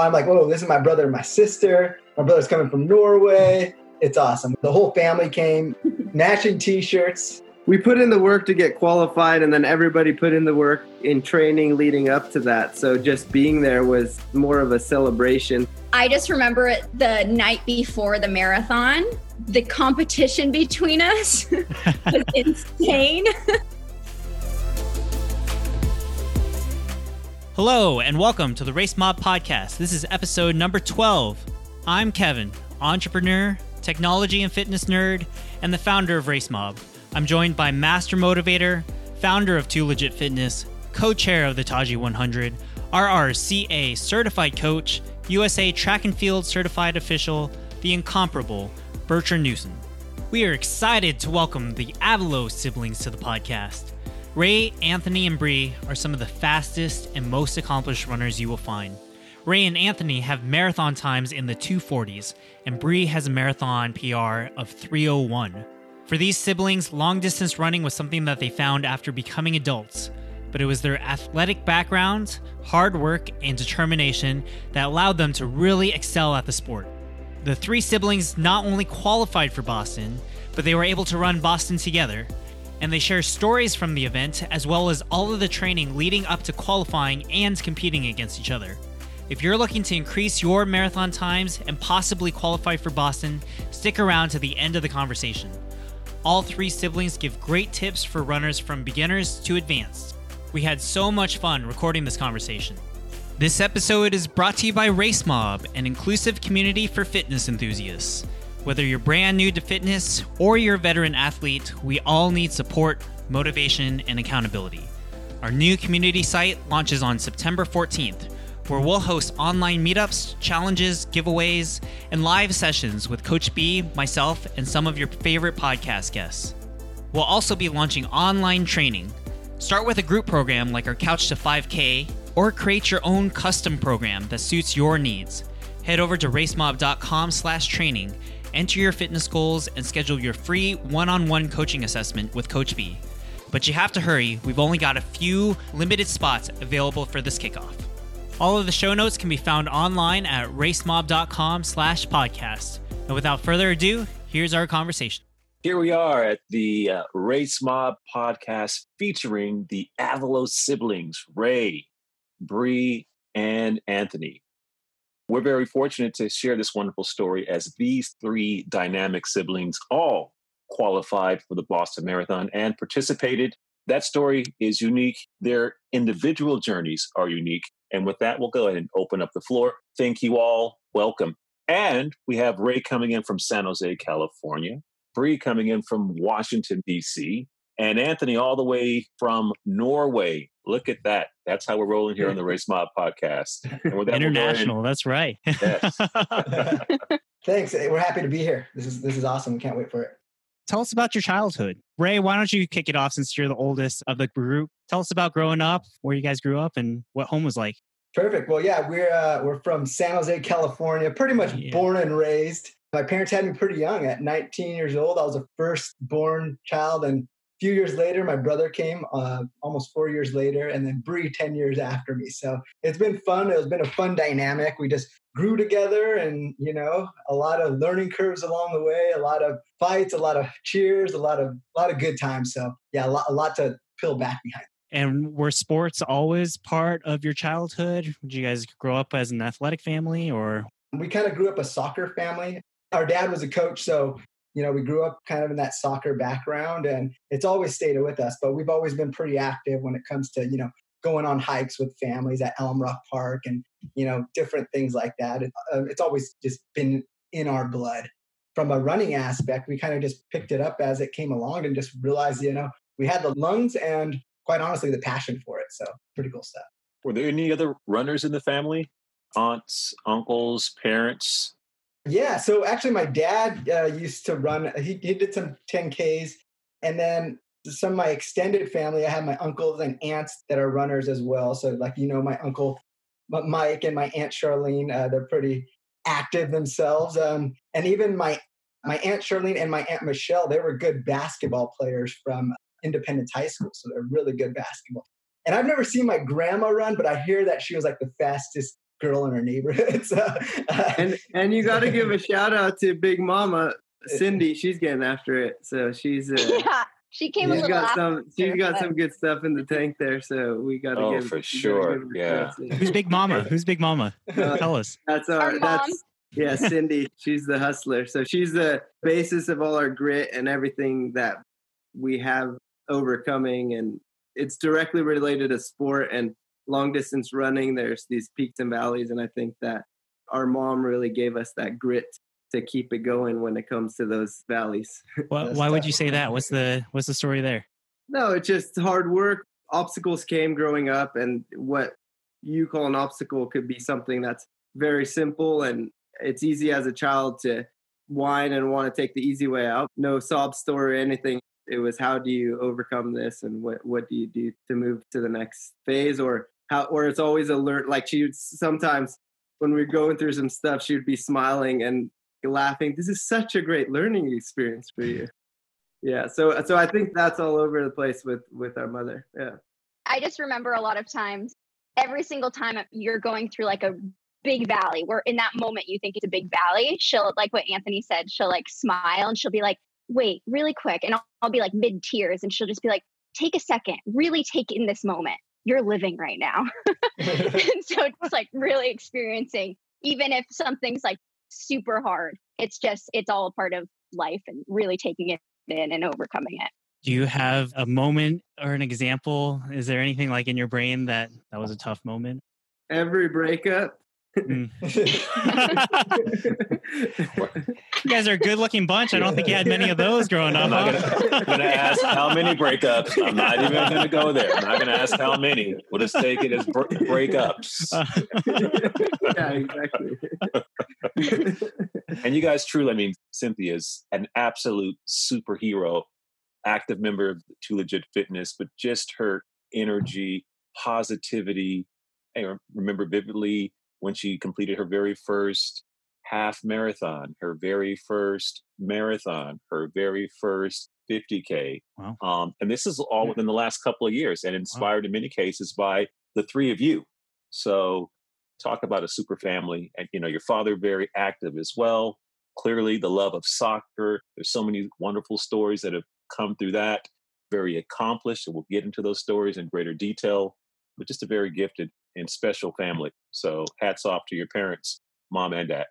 I'm like, whoa, this is my brother and my sister. My brother's coming from Norway. It's awesome. The whole family came, matching t-shirts. We put in the work to get qualified, and then everybody put in the work in training leading up to that. So just being there was more of a celebration. I just remember it the night before the marathon. The competition between us was insane. Hello, and welcome to the Race Mob Podcast. This is episode number 12. I'm Kevin, entrepreneur, technology and fitness nerd, and the founder of Race Mob. I'm joined by master motivator, founder of Too Legit Fitness, co chair of the Taji 100, RRCA certified coach, USA track and field certified official, the incomparable Bertrand Newsom. We are excited to welcome the Avalos siblings to the podcast. Ray, Anthony, and Bree are some of the fastest and most accomplished runners you will find. Ray and Anthony have marathon times in the 240s, and Bree has a marathon PR of 301. For these siblings, long distance running was something that they found after becoming adults, but it was their athletic background, hard work, and determination that allowed them to really excel at the sport. The three siblings not only qualified for Boston, but they were able to run Boston together and they share stories from the event as well as all of the training leading up to qualifying and competing against each other. If you're looking to increase your marathon times and possibly qualify for Boston, stick around to the end of the conversation. All three siblings give great tips for runners from beginners to advanced. We had so much fun recording this conversation. This episode is brought to you by Race Mob, an inclusive community for fitness enthusiasts. Whether you're brand new to fitness or you're a veteran athlete, we all need support, motivation, and accountability. Our new community site launches on September 14th, where we'll host online meetups, challenges, giveaways, and live sessions with Coach B, myself, and some of your favorite podcast guests. We'll also be launching online training. Start with a group program like our Couch to 5K, or create your own custom program that suits your needs. Head over to racemob.com/training enter your fitness goals, and schedule your free one on one coaching assessment with Coach B. But you have to hurry, we've only got a few limited spots available for this kickoff. All of the show notes can be found online at racemob.com slash podcast. And without further ado, here's our conversation. Here we are at the uh, Race Mob podcast featuring the Avalos siblings, Ray, Bree, and Anthony. We're very fortunate to share this wonderful story as these three dynamic siblings all qualified for the Boston Marathon and participated. That story is unique. Their individual journeys are unique. And with that, we'll go ahead and open up the floor. Thank you all. Welcome. And we have Ray coming in from San Jose, California, Bree coming in from Washington, D.C., and Anthony all the way from Norway. Look at that. That's how we're rolling here on the Race Mob podcast. That, International. That's right. Yes. Thanks. We're happy to be here. This is this is awesome. Can't wait for it. Tell us about your childhood. Ray, why don't you kick it off since you're the oldest of the group? Tell us about growing up, where you guys grew up, and what home was like. Perfect. Well, yeah, we're uh, we're from San Jose, California. Pretty much yeah. born and raised. My parents had me pretty young. At 19 years old, I was a first born child, and few years later, my brother came uh, almost four years later, and then Bree 10 years after me. So it's been fun. It's been a fun dynamic. We just grew together and, you know, a lot of learning curves along the way, a lot of fights, a lot of cheers, a lot of, a lot of good times. So yeah, a lot, a lot to peel back behind. And were sports always part of your childhood? Did you guys grow up as an athletic family or? We kind of grew up a soccer family. Our dad was a coach, so you know, we grew up kind of in that soccer background and it's always stayed with us, but we've always been pretty active when it comes to, you know, going on hikes with families at Alum Rock Park and, you know, different things like that. Uh, it's always just been in our blood. From a running aspect, we kind of just picked it up as it came along and just realized, you know, we had the lungs and quite honestly the passion for it. So pretty cool stuff. Were there any other runners in the family? Aunts, uncles, parents? Yeah. So actually, my dad uh, used to run. He, he did some 10Ks, and then some of my extended family. I have my uncles and aunts that are runners as well. So like you know, my uncle Mike and my aunt Charlene, uh, they're pretty active themselves. Um, and even my my aunt Charlene and my aunt Michelle, they were good basketball players from Independence High School. So they're really good basketball. And I've never seen my grandma run, but I hear that she was like the fastest girl in our neighborhood. So, uh, and and you got to give a shout out to Big Mama Cindy. She's getting after it, so she's uh, yeah, she came a she's little got after, some she's got but- some good stuff in the tank there. So we got to Oh, give for sure, give yeah. Who's Big Mama? Who's Big Mama? Uh, Tell us. That's Our our, mom. that's yeah, Cindy. She's the hustler. So she's the basis of all our grit and everything that we have overcoming and it's directly related to sport and long distance running. There's these peaks and valleys and I think that our mom really gave us that grit to keep it going when it comes to those valleys. Why, That's why would you say that? What's the what's the story there? No, it's just hard work. Obstacles came growing up, and what you call an obstacle could be something that's very simple and it's easy as a child to whine and want to take the easy way out. No sob story or anything. It was how do you overcome this and what what do you do to move to the next phase or how or it's always alert. Like she would sometimes when we are going through some stuff, she would be smiling and laughing. This is such a great learning experience for you yeah so so i think that's all over the place with with our mother yeah I just remember a lot of times, every single time you're going through like a big valley, where in that moment you think it's a big valley, she'll, like what Anthony said, she'll like smile and she'll be like, wait, really quick. And I'll, I'll be like mid tears and she'll just be like, take a second, really take in this moment. You're living right now. and so it's like really experiencing, even if something's like super hard, it's just, it's all a part of life and really taking it in and overcoming it. Do you have a moment or an example? Is there anything like in your brain that that was a tough moment? every breakup Mm. You guys are a good-looking bunch. I don't think you had many of those growing up. I'm not gonna, gonna ask how many breakups. I'm not even gonna go there. I'm not gonna ask how many. We'll just take it as br- breakups. Uh, yeah exactly And you guys truly, I mean, Cynthia's an absolute superhero, active member of Too Legit Fitness, but just her energy, positivity. I remember vividly when she completed her very first half marathon, her very first marathon, her very first 50K. Wow. Um, and this is all within the last couple of years and inspired in many cases by the three of you. So talk about a super family and you know your father very active as well clearly the love of soccer there's so many wonderful stories that have come through that very accomplished and we'll get into those stories in greater detail but just a very gifted and special family so hats off to your parents mom and dad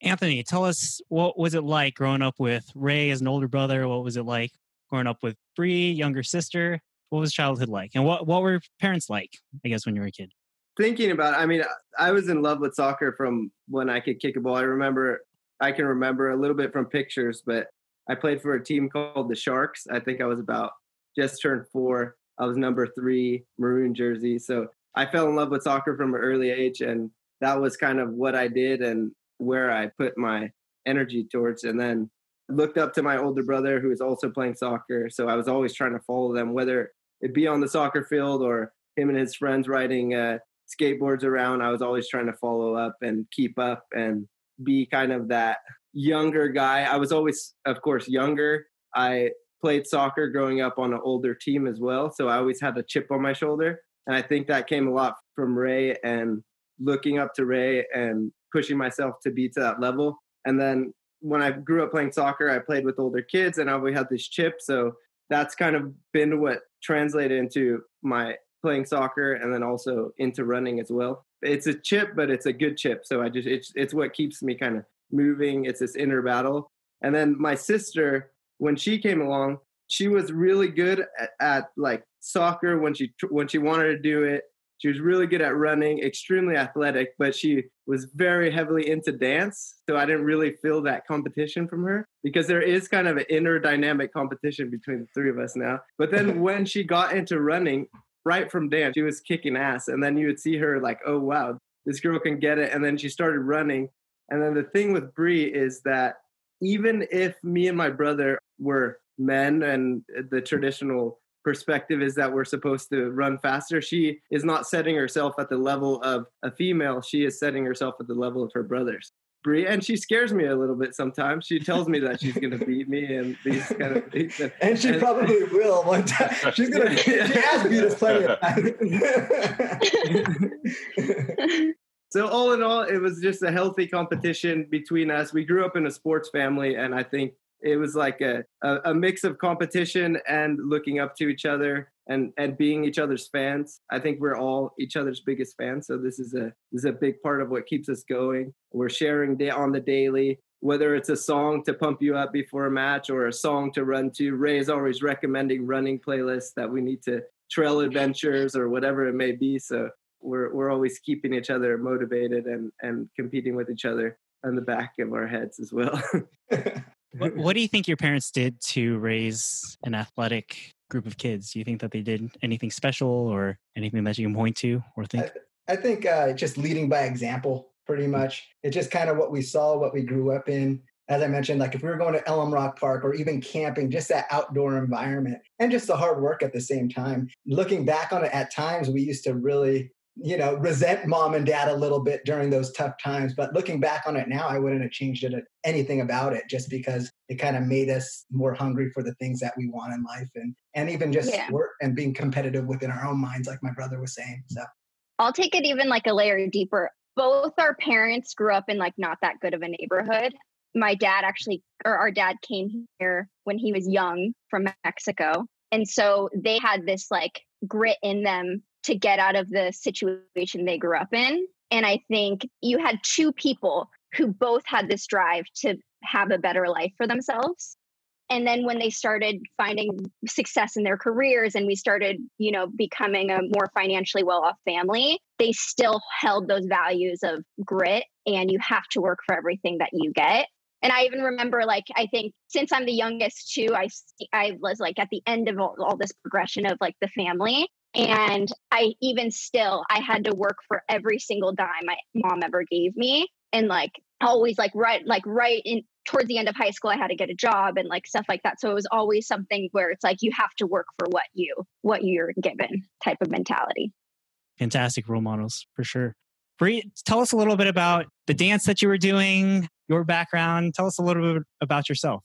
Anthony, tell us what was it like growing up with Ray as an older brother? What was it like growing up with Bree, younger sister? What was childhood like? And what, what were parents like, I guess, when you were a kid? thinking about it, i mean i was in love with soccer from when i could kick a ball i remember i can remember a little bit from pictures but i played for a team called the sharks i think i was about just turned four i was number three maroon jersey so i fell in love with soccer from an early age and that was kind of what i did and where i put my energy towards and then looked up to my older brother who was also playing soccer so i was always trying to follow them whether it be on the soccer field or him and his friends riding uh, skateboards around. I was always trying to follow up and keep up and be kind of that younger guy. I was always, of course, younger. I played soccer growing up on an older team as well. So I always had a chip on my shoulder. And I think that came a lot from Ray and looking up to Ray and pushing myself to be to that level. And then when I grew up playing soccer, I played with older kids and I always had this chip. So that's kind of been what translated into my playing soccer and then also into running as well. It's a chip, but it's a good chip. So I just it's it's what keeps me kind of moving. It's this inner battle. And then my sister, when she came along, she was really good at, at like soccer when she when she wanted to do it. She was really good at running, extremely athletic, but she was very heavily into dance. So I didn't really feel that competition from her because there is kind of an inner dynamic competition between the three of us now. But then when she got into running, right from dance, she was kicking ass. And then you would see her like, oh, wow, this girl can get it. And then she started running. And then the thing with Bree is that even if me and my brother were men and the traditional perspective is that we're supposed to run faster, she is not setting herself at the level of a female. She is setting herself at the level of her brothers. Bree, and she scares me a little bit sometimes. She tells me that she's going to beat me and these kind of things. And, and she and- probably will one time. She's gonna. She has beat us plenty of times. so all in all, it was just a healthy competition between us. We grew up in a sports family, and I think it was like a, a, a mix of competition and looking up to each other and and being each other's fans. I think we're all each other's biggest fans. So this is a this is a big part of what keeps us going. We're sharing day on the daily, whether it's a song to pump you up before a match or a song to run to. Ray is always recommending running playlists that we need to trail adventures or whatever it may be. So we're we're always keeping each other motivated and and competing with each other on the back of our heads as well. what, what do you think your parents did to raise an athletic group of kids? Do you think that they did anything special or anything that you can point to or think? I, I think uh, just leading by example, pretty much. It's just kind of what we saw, what we grew up in. As I mentioned, like if we were going to Alum Rock Park or even camping, just that outdoor environment and just the hard work at the same time. Looking back on it, at times we used to really you know, resent mom and dad a little bit during those tough times. But looking back on it now, I wouldn't have changed it anything about it just because it kind of made us more hungry for the things that we want in life and and even just yeah. work and being competitive within our own minds, like my brother was saying. So I'll take it even like a layer deeper. Both our parents grew up in like not that good of a neighborhood. My dad actually or our dad came here when he was young from Mexico. And so they had this like grit in them to get out of the situation they grew up in. And I think you had two people who both had this drive to have a better life for themselves. And then when they started finding success in their careers and we started, you know, becoming a more financially well off family, they still held those values of grit and you have to work for everything that you get. And I even remember, like, I think since I'm the youngest too, I I was like at the end of all, all this progression of like the family, and I even still, I had to work for every single dime my mom ever gave me. And like always like right, like right in towards the end of high school, I had to get a job and like stuff like that. So it was always something where it's like you have to work for what you, what you're given type of mentality. Fantastic role models for sure. Bree, tell us a little bit about the dance that you were doing, your background. Tell us a little bit about yourself.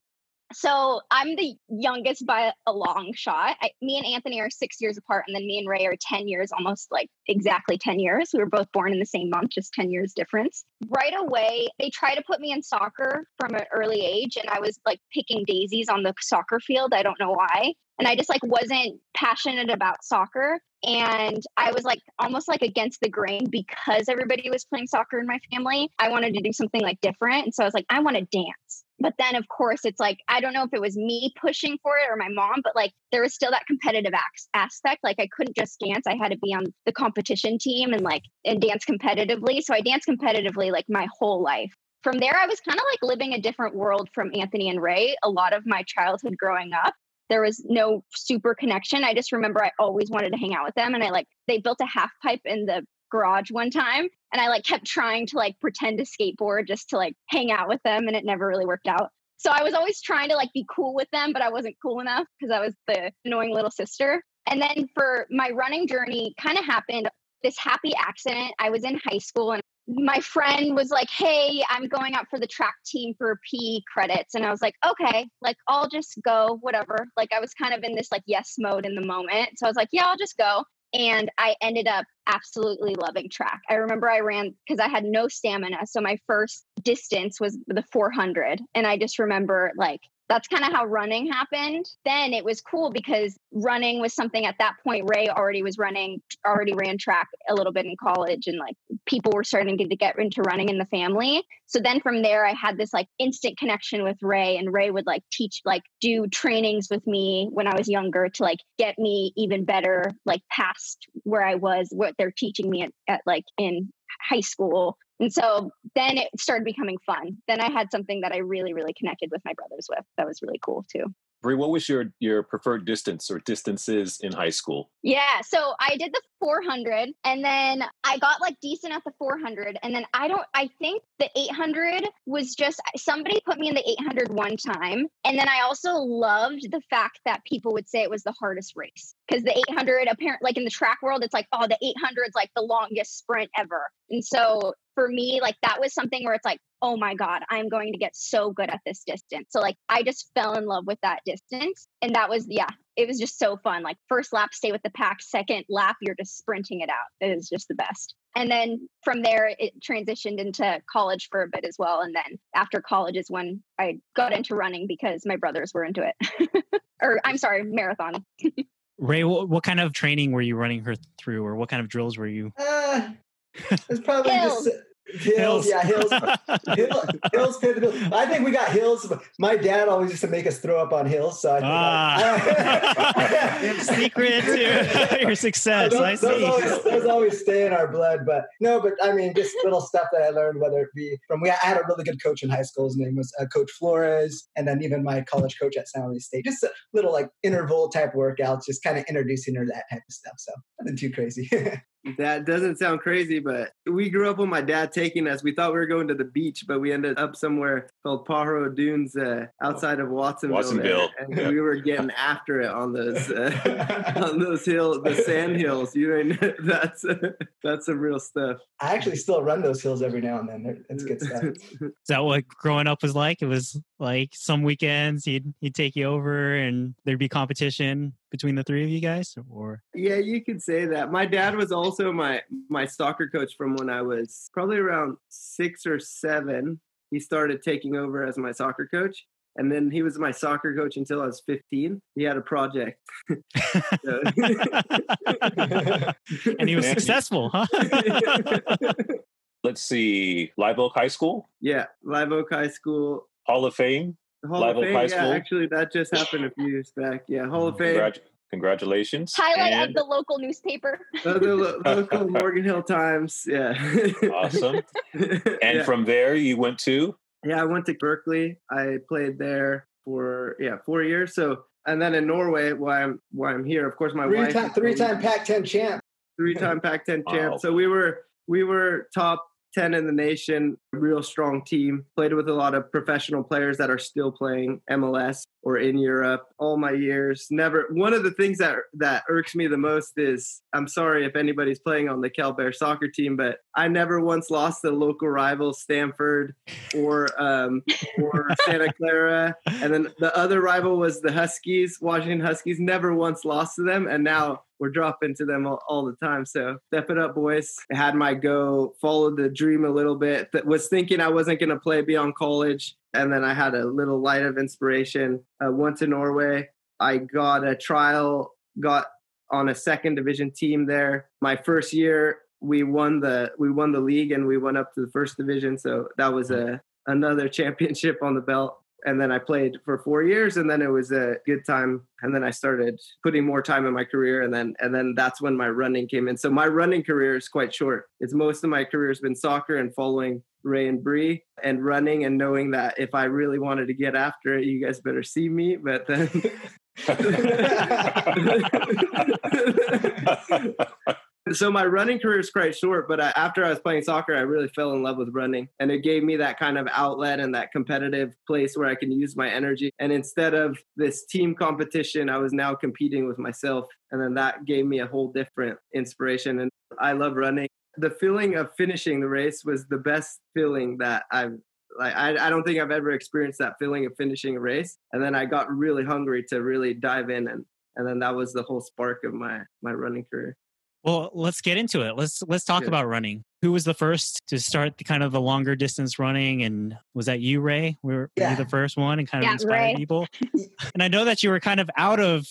So I'm the youngest by a long shot. I, me and Anthony are six years apart, and then me and Ray are 10 years, almost like exactly 10 years. We were both born in the same month, just 10 years difference. Right away, they tried to put me in soccer from an early age, and I was like picking daisies on the soccer field. I don't know why. And I just like wasn't passionate about soccer. And I was like almost like against the grain because everybody was playing soccer in my family. I wanted to do something like different. And so I was like, I want to dance. But then, of course, it's like, I don't know if it was me pushing for it or my mom, but like there was still that competitive aspect. Like I couldn't just dance, I had to be on the competition team and like and dance competitively. So I danced competitively like my whole life. From there, I was kind of like living a different world from Anthony and Ray. A lot of my childhood growing up, there was no super connection. I just remember I always wanted to hang out with them. And I like, they built a half pipe in the garage one time and I like kept trying to like pretend to skateboard just to like hang out with them and it never really worked out. So I was always trying to like be cool with them, but I wasn't cool enough because I was the annoying little sister. And then for my running journey kind of happened this happy accident. I was in high school and my friend was like, Hey, I'm going out for the track team for PE credits. And I was like, Okay, like I'll just go, whatever. Like I was kind of in this like yes mode in the moment. So I was like, Yeah, I'll just go. And I ended up absolutely loving track. I remember I ran because I had no stamina. So my first distance was the 400. And I just remember like that's kind of how running happened. Then it was cool because running was something at that point. Ray already was running, already ran track a little bit in college, and like people were starting to get into running in the family. So then from there, I had this like instant connection with Ray, and Ray would like teach, like do trainings with me when I was younger to like get me even better, like past where I was, what they're teaching me at, at like in high school and so then it started becoming fun. Then I had something that I really, really connected with my brothers with. That was really cool too. Bree, what was your your preferred distance or distances in high school? Yeah, so I did the 400 and then I got like decent at the 400 and then I don't I think the 800 was just somebody put me in the 800 one time and then I also loved the fact that people would say it was the hardest race because the 800 apparently like in the track world it's like oh the 800 is like the longest sprint ever. And so for me like that was something where it's like oh my God, I'm going to get so good at this distance. So, like, I just fell in love with that distance. And that was, yeah, it was just so fun. Like, first lap, stay with the pack. Second lap, you're just sprinting it out. It is just the best. And then from there, it transitioned into college for a bit as well. And then after college is when I got into running because my brothers were into it. or I'm sorry, marathon. Ray, what, what, kind of training were you running her through, or what kind of drills were you? Uh, it's probably Hills. just Hills, yeah, hills, hills, hills fit the bill. I think we got hills. My dad always used to make us throw up on hills, so I think ah. I, secret to your success. those, I see. Those always, those always stay in our blood, but no, but I mean, just little stuff that I learned, whether it be from we I had a really good coach in high school. His name was uh, Coach Flores, and then even my college coach at San Jose State. Just a little like interval type workouts, just kind of introducing her to that type of stuff. So nothing too crazy. That doesn't sound crazy, but we grew up with my dad taking us. We thought we were going to the beach, but we ended up somewhere called Pajaro Dunes uh, outside of Watsonville. Watsonville. And yeah. we were getting after it on those uh, on those hills, the sand hills. You know, that's uh, that's some real stuff. I actually still run those hills every now and then. It's good stuff. Is that what growing up was like? It was like some weekends he'd he'd take you over and there'd be competition between the three of you guys or yeah you could say that my dad was also my my soccer coach from when i was probably around six or seven he started taking over as my soccer coach and then he was my soccer coach until I was 15. He had a project. and he was successful, huh? Let's see. Live Oak High School? Yeah, Live Oak High School. Hall of Fame? Hall Live of Fame, High yeah, School? actually, that just happened a few years back. Yeah, Hall of Fame. Congrat- congratulations. Highlight and of the local newspaper. The lo- local Morgan Hill Times. Yeah. awesome. And yeah. from there, you went to? Yeah, I went to Berkeley. I played there for yeah four years. So and then in Norway, why I'm why I'm here. Of course, my three wife time three time Pac-10 champ. three time Pac-10 champ. Wow. So we were we were top 10 in the nation, real strong team. Played with a lot of professional players that are still playing MLS or in Europe all my years. Never one of the things that that irks me the most is I'm sorry if anybody's playing on the Cal Bear soccer team, but I never once lost the local rival Stanford or um, or Santa Clara. And then the other rival was the Huskies, Washington Huskies. Never once lost to them, and now we're dropping to them all, all, the time. So step it up, boys. I had my go, followed the dream a little bit. That was thinking I wasn't going to play beyond college, and then I had a little light of inspiration. Uh, went to Norway. I got a trial, got on a second division team there. My first year, we won the we won the league and we went up to the first division. So that was a another championship on the belt and then I played for four years, and then it was a good time. And then I started putting more time in my career, and then and then that's when my running came in. So my running career is quite short. It's most of my career has been soccer and following Ray and Bree and running and knowing that if I really wanted to get after it, you guys better see me. But then. so my running career is quite short but I, after i was playing soccer i really fell in love with running and it gave me that kind of outlet and that competitive place where i can use my energy and instead of this team competition i was now competing with myself and then that gave me a whole different inspiration and i love running the feeling of finishing the race was the best feeling that i've like I, I don't think I've ever experienced that feeling of finishing a race. And then I got really hungry to really dive in and and then that was the whole spark of my my running career. Well, let's get into it. Let's let's talk Yeah. about running. Who was the first to start the kind of the longer distance running, and was that you, Ray? Were, were Yeah. you the first one and kind of Yeah, inspired Ray. people? and I know that you were kind of out of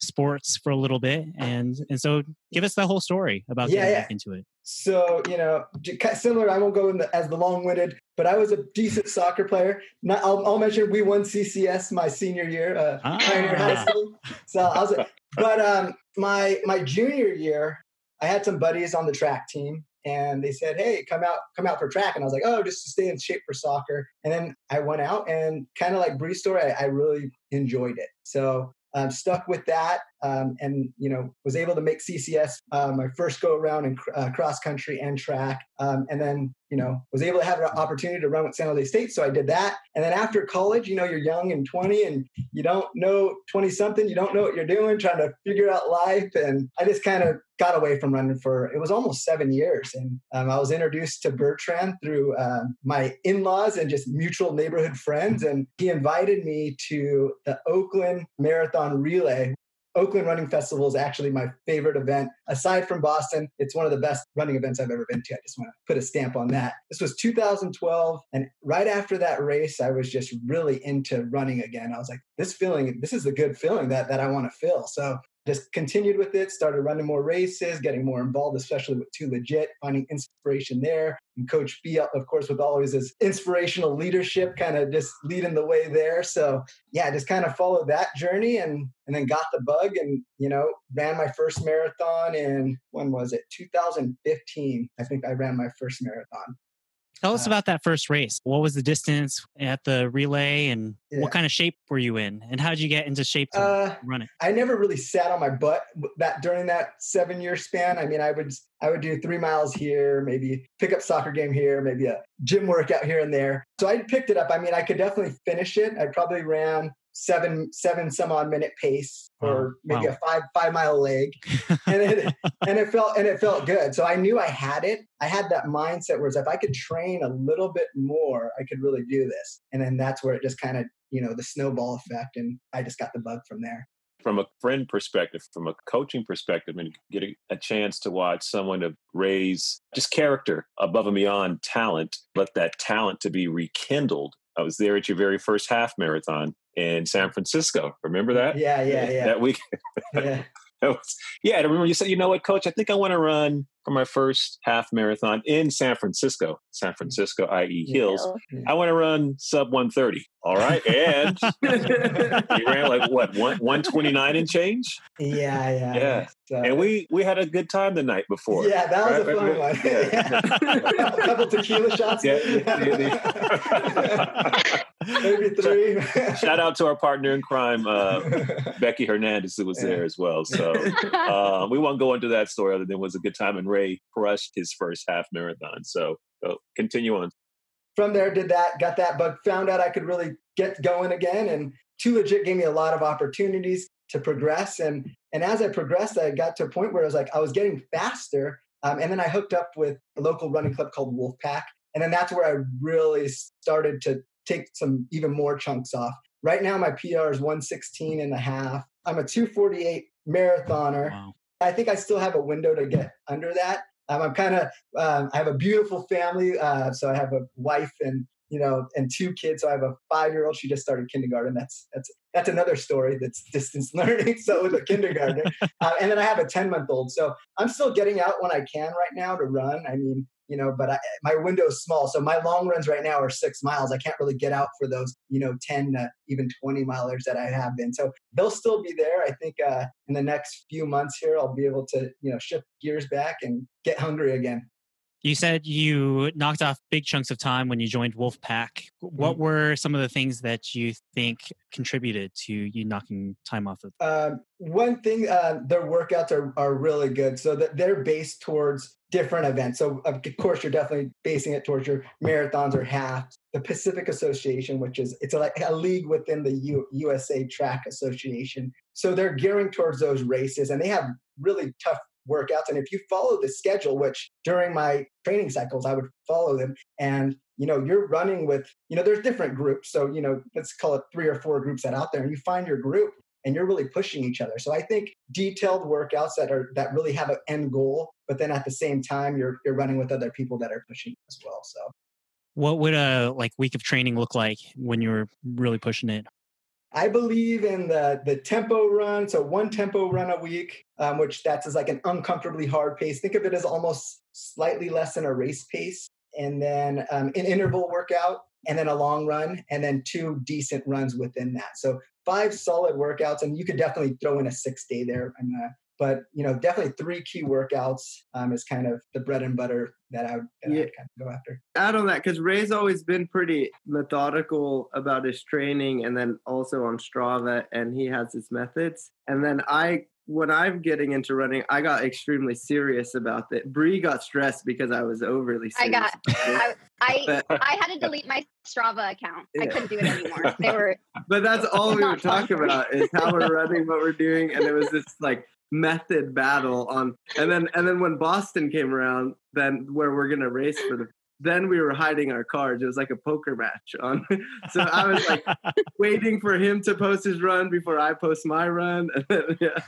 sports for a little bit, and and so give us the whole story about Yeah, getting yeah. back into it. So you know, similar. I won't go in the, as the long-winded, but I was a decent soccer player. Not, I'll, I'll mention we won CCS my senior year, uh, Pioneer High Ah. School. So I was, but um, my my junior year, I had some buddies on the track team, and they said, "Hey, come out, come out for track." And I was like, "Oh, just to stay in shape for soccer." And then I went out, and kind of like Bree's story, I, I really enjoyed it. So I'm stuck with that. Um, and you know was able to make CCS uh, my first go around in uh, cross country and track, um, and then you know was able to have an opportunity to run with San Jose State, so I did that. And then after college, you know, you're young and 20, and you don't know 20 something, you don't know what you're doing, trying to figure out life, and I just kind of got away from running for it was almost seven years, and um, I was introduced to Bertrand through uh, my in-laws and just mutual neighborhood friends, and he invited me to the Oakland Marathon Relay, Oakland Running Festival is actually my favorite event. Aside from Boston, it's one of the best running events I've ever been to. I just want to put a stamp on that. This was 2012. And right after that race, I was just really into running again. I was like, this feeling, this is a good feeling that, that I want to feel. So just continued with it, started running more races, getting more involved, especially with Too Legit, finding inspiration there. And Coach B, of course, with always his inspirational leadership, kind of just leading the way there. So yeah, just kind of followed that journey and and then got the bug and you know ran my first marathon in when was it 2015 i think i ran my first marathon Tell us uh, about that first race. What was the distance at the relay and yeah. what kind of shape were you in? And how did you get into shape to uh, run it? I never really sat on my butt that during that seven year span. I mean, I would I would do three miles here, maybe pick up soccer game here, maybe a gym workout here and there. So I picked it up. I mean, I could definitely finish it. I probably ran seven seven some odd minute pace or maybe wow. a five five mile leg. And it and it felt and it felt good. So i knew i had it. I had that mindset where if i could train a little bit more i could really do this. And then that's where it just kind of you know the snowball effect and i just got the bug from there. From a friend perspective, from a coaching perspective, and get a, a, chance to watch someone to raise just character above and beyond talent, but that talent to be rekindled. I was there at your very first half marathon in San Francisco. Remember that? Yeah, yeah, yeah. That week. yeah. was, yeah, I remember you said, you know what, coach, I think I want to run for my first half marathon in San Francisco, San Francisco, i.e. Hills. Yeah. I want to run sub 130. All right. And you ran like what, one, 129 and change? Yeah, yeah. Yeah. So, and we we had a good time the night before. Yeah, that was right? a fun one. Yeah. a couple tequila shots. Yeah. Maybe three. Shout out to our partner in crime, uh, Becky Hernandez, who was there as well. So uh, we won't go into that story other than it was a good time and Ray crushed his first half marathon. So, so continue on. From there, did that, got that bug, found out I could really get going again. And Too Legit gave me a lot of opportunities to progress. And and as I progressed, I got to a point where I was like, I was getting faster. Um, and then I hooked up with a local running club called Wolfpack. And then that's where I really started to take some even more chunks off. Right now, my PR is 116 and a half. I'm a 248 marathoner. Wow. I think I still have a window to get under that. Um, I'm kind of, um, I have a beautiful family. Uh, so I have a wife and, you know, and two kids. So I have a five year old. She just started kindergarten. That's, that's, that's another story that's distance learning. So with a kindergartner. uh, and then I have a 10 month old. So I'm still getting out when I can right now to run. I mean, you know, but I, my window is small. So my long runs right now are six miles. I can't really get out for those, you know, 10 to even 20 milers that I have been. So they'll still be there. I think uh, in the next few months here, I'll be able to, you know, shift gears back and get hungry again. You said you knocked off big chunks of time when you joined Wolfpack. What mm-hmm. were some of the things that you think contributed to you knocking time off of? Uh, one thing, uh, their workouts are, are really good. So that they're based towards different events. So of course, you're definitely basing it towards your marathons or halves. The Pacific Association, which is it's like a league within the U- USA Track Association. So they're gearing towards those races, and they have really tough workouts. And if you follow the schedule, which during my training cycles, I would follow them. And, you know, you're running with, you know, there's different groups. So, you know, let's call it three or four groups that out there and you find your group and you're really pushing each other. So I think detailed workouts that are, that really have an end goal, but then at the same time, you're, you're running with other people that are pushing as well. So what would a like week of training look like when you're really pushing it? I believe in the the tempo run, so one tempo run a week, um, which that's is like an uncomfortably hard pace. Think of it as almost slightly less than a race pace, and then um, an interval workout, and then a long run, and then two decent runs within that. So five solid workouts, and you could definitely throw in a six day there. And uh, but you know, definitely three key workouts um, is kind of the bread and butter that I would, that yeah. I would kind of go after. Add on that because Ray's always been pretty methodical about his training, and then also on Strava, and he has his methods. And then I when I'm getting into running, I got extremely serious about it. Bree got stressed because I was overly serious I got I I, I had to delete my Strava account. I couldn't do it anymore. They were but that's all we Not would talk about is how we're running, what we're doing, and it was just like method battle on. And then and then when Boston came around, then where we're gonna race for the. Then we were hiding our cards. It was like a poker match on. so I was like waiting for him to post his run before I post my run. Then, yeah.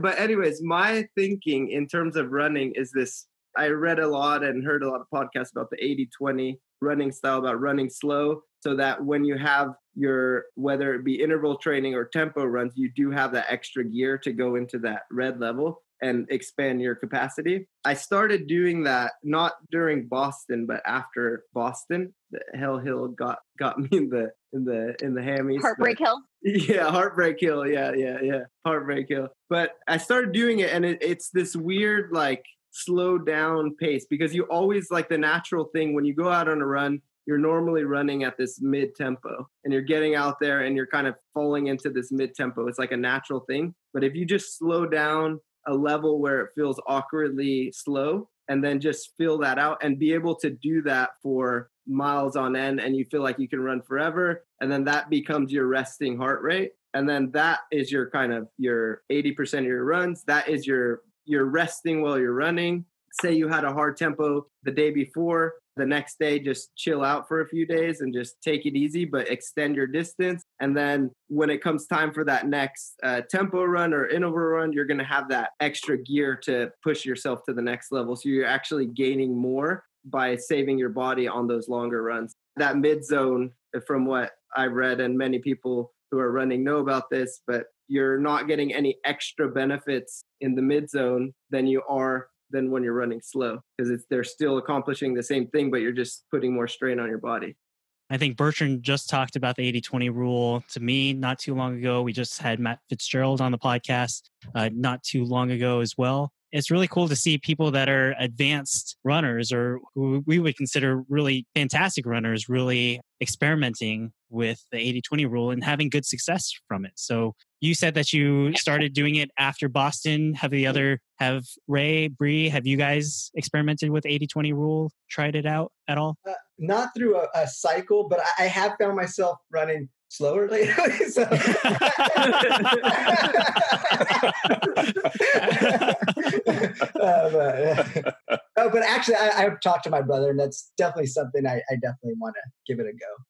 but anyways, my thinking in terms of running is this. I read a lot and heard a lot of podcasts about the 80-20 running style, about running slow, so that when you have your whether it be interval training or tempo runs, you do have that extra gear to go into that red level and expand your capacity. I started doing that not during Boston, but after Boston. The Hell Hill got got me in the in the in the hammies. but- Heartbreak Hill. yeah, Heartbreak Hill. Yeah, yeah, yeah. Heartbreak Hill. But I started doing it and it, it's this weird, like, slow down pace because you always, like, the natural thing when you go out on a run, you're normally running at this mid tempo and you're getting out there and you're kind of falling into this mid tempo. It's like a natural thing. But if you just slow down a level where it feels awkwardly slow and then just fill that out and be able to do that for miles on end and you feel like you can run forever and then that becomes your resting heart rate and then that is your kind of your 80% of your runs that is your you're resting while you're running say you had a hard tempo the day before the next day just chill out for a few days and just take it easy but extend your distance. And then when it comes time for that next uh, tempo run or interval run you're going to have that extra gear to push yourself to the next level. So you're actually gaining more by saving your body on those longer runs. That mid zone from what i've read and many people who are running know about this but you're not getting any extra benefits in the mid zone than you are than when you're running slow because it's they're still accomplishing the same thing but you're just putting more strain on your body I think Bertrand just talked about the 80 20 rule to me not too long ago. We just had Matt Fitzgerald on the podcast uh, not too long ago as well. It's really cool to see people that are advanced runners or who we would consider really fantastic runners really experimenting with the 80 20 rule and having good success from it. So you said that you started doing it after Boston. Have the other, have Ray, Bree, have you guys experimented with 80 20 rule, tried it out at all? Uh, not through a, a cycle, but I, I have found myself running slower lately. so. Uh, but, oh, but actually, I, I've talked to my brother, and that's definitely something I, I definitely want to give it a go.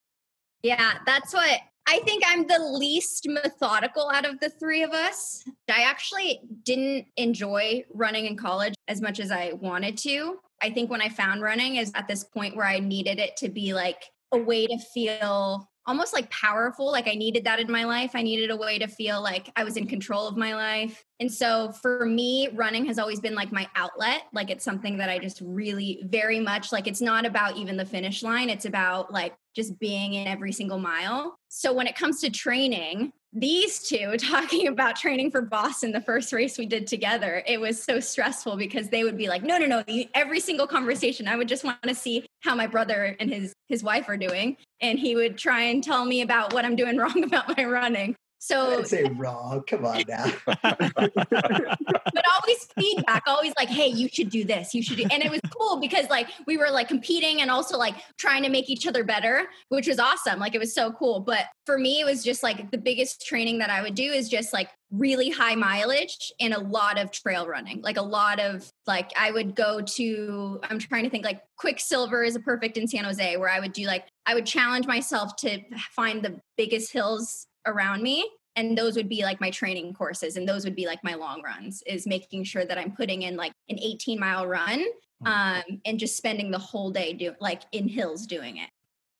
Yeah, that's what I think I'm the least methodical out of the three of us. I actually didn't enjoy running in college as much as I wanted to. I think when I found running is at this point where I needed it to be like a way to feel almost like powerful. Like I needed that in my life. I needed a way to feel like I was in control of my life. And so for me, running has always been like my outlet. Like it's something that I just really very much like it's not about even the finish line. It's about like just being in every single mile. So when it comes to training, these two talking about training for Boston, the first race we did together, it was so stressful because they would be like, no, no, no, every single conversation, I would just want to see how my brother and his his wife are doing. And he would try and tell me about what I'm doing wrong about my running. So I'd say wrong. Come on now. but always feedback, always like, hey, you should do this, you should do. And it was cool because like we were like competing and also like trying to make each other better, which was awesome. Like it was so cool. But for me, it was just like the biggest training that I would do is just like really high mileage and a lot of trail running. Like a lot of like I would go to, I'm trying to think like Quicksilver is a perfect in San Jose where I would do like I would challenge myself to find the biggest hills around me and those would be like my training courses and those would be like my long runs is making sure that i'm putting in like an 18 mile run um, and just spending the whole day doing like in hills doing it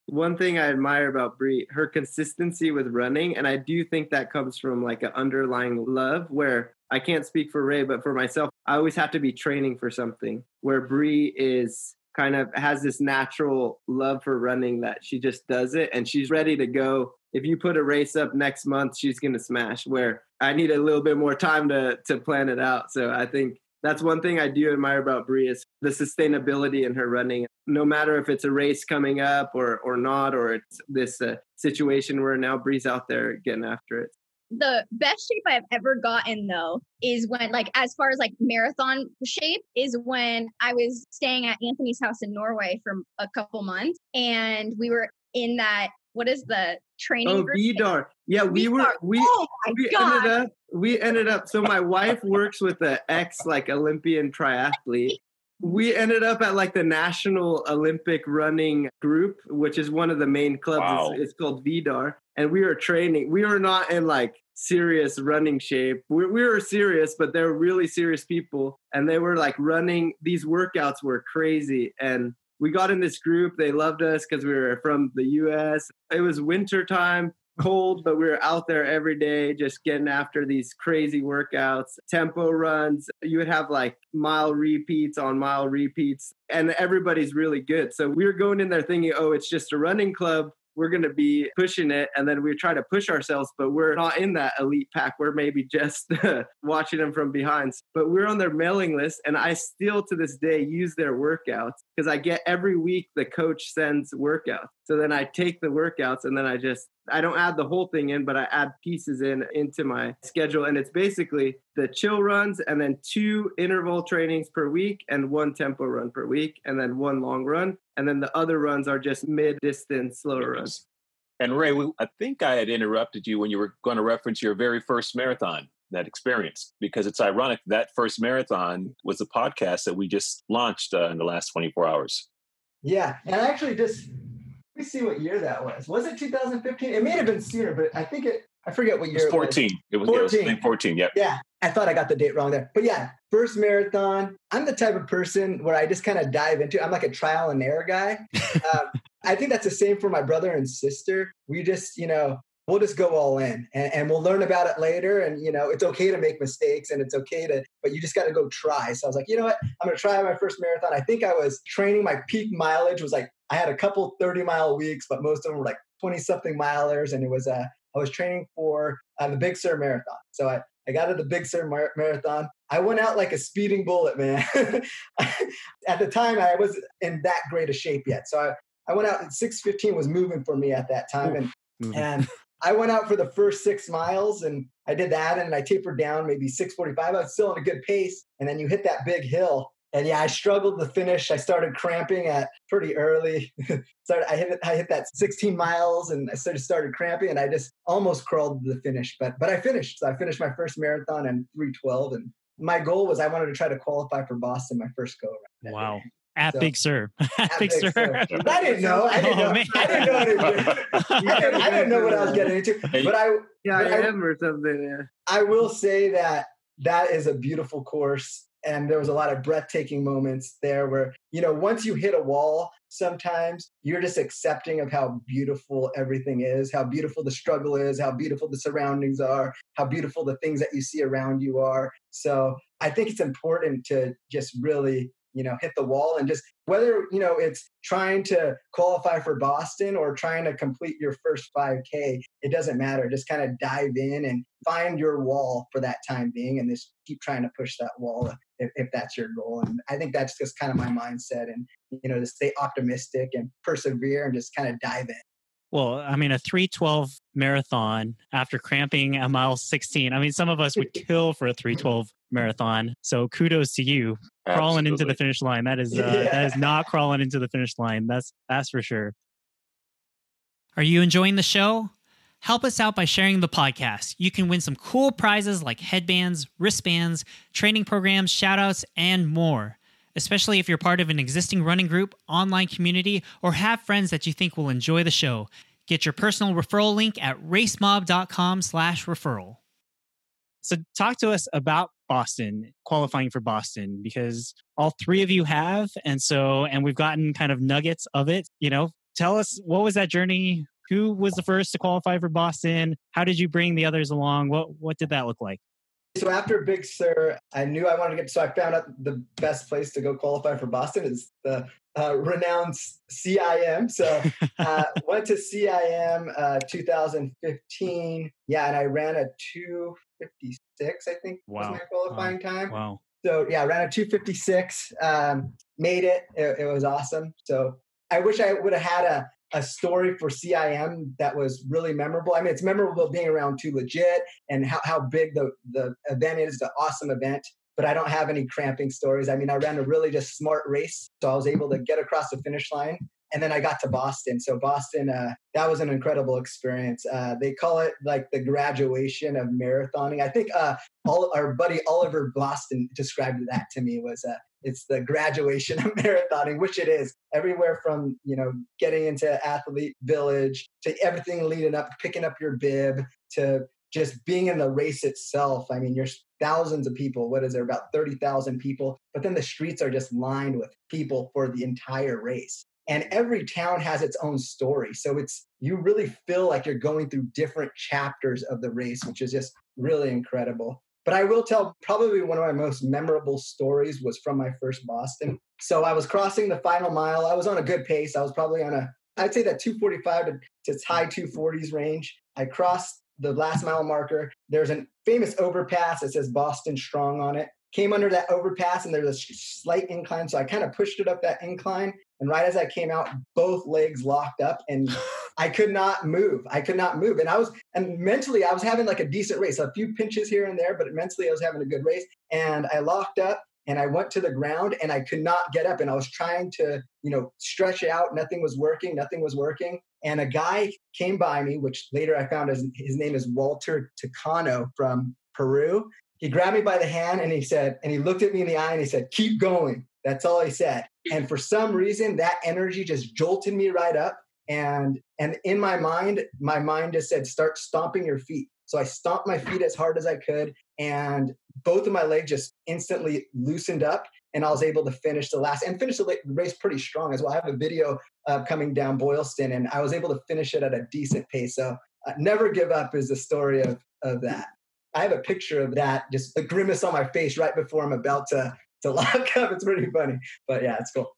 one thing I admire about Bree, her consistency with running, and I do think that comes from like an underlying love where I can't speak for Ray, but for myself, I always have to be training for something. Where Bree is kind of has this natural love for running that she just does it and she's ready to go. If you put a race up next month, she's gonna smash. Where I need a little bit more time to to plan it out. So I think that's one thing I do admire about Bree is the sustainability in her running. No matter if it's a race coming up or or not, or it's this uh, situation where now Bree's out there getting after it. The best shape I've ever gotten though is when like as far as like marathon shape is when I was staying at Anthony's house in Norway for a couple months and we were in that what is the training Oh, group? Vidar. Yeah, we Vidar. were we oh my we god. ended up we ended up so my wife works with the ex like Olympian triathlete. We ended up at like the National Olympic Running Group, which is one of the main clubs. Wow. It's, it's called Vidar. And we were training. We were not in like serious running shape. We, we were serious, but they were really serious people. And they were like running. These workouts were crazy. And we got in this group. They loved us because we were from the US. It was winter time cold, but we were out there every day just getting after these crazy workouts, tempo runs. You would have like mile repeats on mile repeats, and everybody's really good. So we were going in there thinking, oh, it's just a running club. We're going to be pushing it. And then we try to push ourselves, but we're not in that elite pack. We're maybe just watching them from behind. But we're on their mailing list. And I still to this day use their workouts because I get every week the coach sends workouts. So then I take the workouts and then I just I don't add the whole thing in, but I add pieces in into my schedule. And it's basically the chill runs and then two interval trainings per week and one tempo run per week and then one long run. And then the other runs are just mid distance slower runs. And Ray, we, I think I had interrupted you when you were going to reference your very first marathon, that experience, because it's ironic that first marathon was a podcast that we just launched uh, in the last 24 hours. Yeah, and I actually just let me see what year that was. Was it 2015? It may have been sooner, but I think it. I forget what It year. was 14. It was, 14. Yeah, it was 14. Yep. Yeah, I thought I got the date wrong there. But yeah, first marathon. I'm the type of person where I just kind of dive into. I'm like a trial and error guy. um, I think that's the same for my brother and sister. We just, you know, we'll just go all in and, and we'll learn about it later. And you know, it's okay to make mistakes and it's okay to, but you just got to go try. So I was like, you know what? I'm gonna try my first marathon. I think I was training. My peak mileage was like I had a couple 30 mile weeks, but most of them were like 20 something milers, and it was uh, I was training for uh, the Big Sur Marathon. So I, I got to the Big Sur Mar- Marathon. I went out like a speeding bullet, man. at the time, I wasn't in that great a shape yet. So I, I went out and 615 was moving for me at that time. And, Moving. and I went out for the first six miles and I did that and I tapered down maybe 645. I was still in a good pace. And then you hit that big hill. And yeah, I struggled to finish. I started cramping at pretty early. started, I hit I hit that 16 miles and I sort of started cramping and I just almost crawled to the finish. But but I finished. So I finished my first marathon in 312. And my goal was I wanted to try to qualify for Boston my first go around. Wow. At So- Big Sur. At At Big Big Sur. Sur. I didn't know. I didn't Oh, know. man. I didn't know anything. I didn't, I didn't know what I was getting into. But I Yeah, But I I- am or something. Yeah. I will say that that is a beautiful course. And there was a lot of breathtaking moments there where, you know, once you hit a wall, sometimes you're just accepting of how beautiful everything is, how beautiful the struggle is, how beautiful the surroundings are, how beautiful the things that you see around you are. So I think it's important to just really, you know, hit the wall and just whether, you know, it's trying to qualify for Boston or trying to complete your first 5K, it doesn't matter. Just kind of dive in and find your wall for that time being and just keep trying to push that wall if, if that's your goal. And I think that's just kind of my mindset and, you know, to stay optimistic and persevere and just kind of dive in. Well, I mean, a 312 marathon after cramping at mile 16. I mean, some of us would kill for a 312 marathon. So kudos to you crawling into the finish line. That is uh, Yeah. that is not crawling into the finish line. That's that's for sure. Are you enjoying the show? Help us out by sharing the podcast. You can win some cool prizes like headbands, wristbands, training programs, shoutouts, and more. Especially if you're part of an existing running group, online community, or have friends that you think will enjoy the show. Get your personal referral link at racemob.com slash referral. So talk to us about Boston, qualifying for Boston, because all three of you have. And so, and we've gotten kind of nuggets of it. You know, tell us what was that journey? Who was the first to qualify for Boston? How did you bring the others along? What what did that look like? So after Big Sur, I knew I wanted to get. So I found out the best place to go qualify for Boston is the uh, renowned CIM. So uh, went to CIM uh, 2015. Yeah, and I ran a 256. I think Wow. was my qualifying time. Wow. So yeah, I ran a 256. Um, made it. it. It was awesome. So I wish I would have had a a story for CIM that was really memorable. I mean, it's memorable being around Too Legit and how, how big the, the event is, the awesome event. But I don't have any cramping stories. I mean, I ran a really just smart race. So I was able to get across the finish line and then I got to Boston. So Boston, uh, that was an incredible experience. Uh, they call it like the graduation of marathoning. I think uh, all our buddy Oliver Boston described that to me was uh, it's the graduation of marathoning, which it is. Everywhere from you know getting into athlete village to everything leading up, picking up your bib to just being in the race itself. I mean, you're thousands of people. What is there? About 30,000 people. But then the streets are just lined with people for the entire race and every town has its own story so it's you really feel like you're going through different chapters of the race which is just really incredible but i will tell probably one of my most memorable stories was from my first boston. So i was crossing the final mile. I was on a good pace. I was probably on a i'd say that 245 to, to high 240s range. I crossed the last mile marker. There's a famous overpass that says boston strong on it. Came under that overpass and there's a slight incline. So i kind of pushed it up that incline. And right as I came out, both legs locked up and I could not move. I could not move. And I was, and mentally, I was having like a decent race, a few pinches here and there, but mentally, I was having a good race. And I locked up and I went to the ground and I could not get up. And I was trying to, you know, stretch out. Nothing was working. Nothing was working. And a guy came by me, which later I found his, his name is Walter Tacano from Peru. He grabbed me by the hand and he said, and he looked at me in the eye and he said, keep going. That's all he said. And for some reason, that energy just jolted me right up. And and in my mind, my mind just said, start stomping your feet. So I stomped my feet as hard as I could, and both of my legs just instantly loosened up, and I was able to finish the last and finish the race pretty strong as well. I have a video uh, coming down Boylston, and I was able to finish it at a decent pace. So uh, never give up is the story of of that. I have a picture of that, just the grimace on my face right before I'm about to to lock up. It's pretty funny, but yeah, it's cool.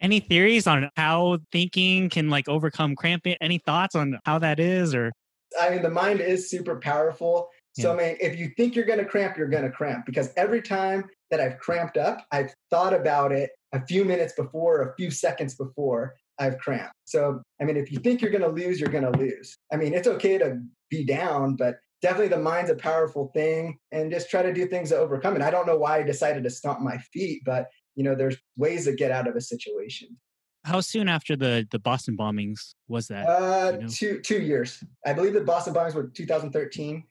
Any theories on how thinking can like overcome cramping? Any thoughts on how that is or? I mean, the mind is super powerful. So, yeah. I mean, if you think you're going to cramp, you're going to cramp because every time that I've cramped up, I've thought about it a few minutes before, a few seconds before I've cramped. So, I mean, if you think you're going to lose, you're going to lose. I mean, it's okay to be down, but definitely the mind's a powerful thing and just try to do things to overcome it. I don't know why I decided to stomp my feet, but you know, there's ways to get out of a situation. How soon after the the Boston bombings was that? Uh, you know? two two years. I believe the Boston bombings were 2013.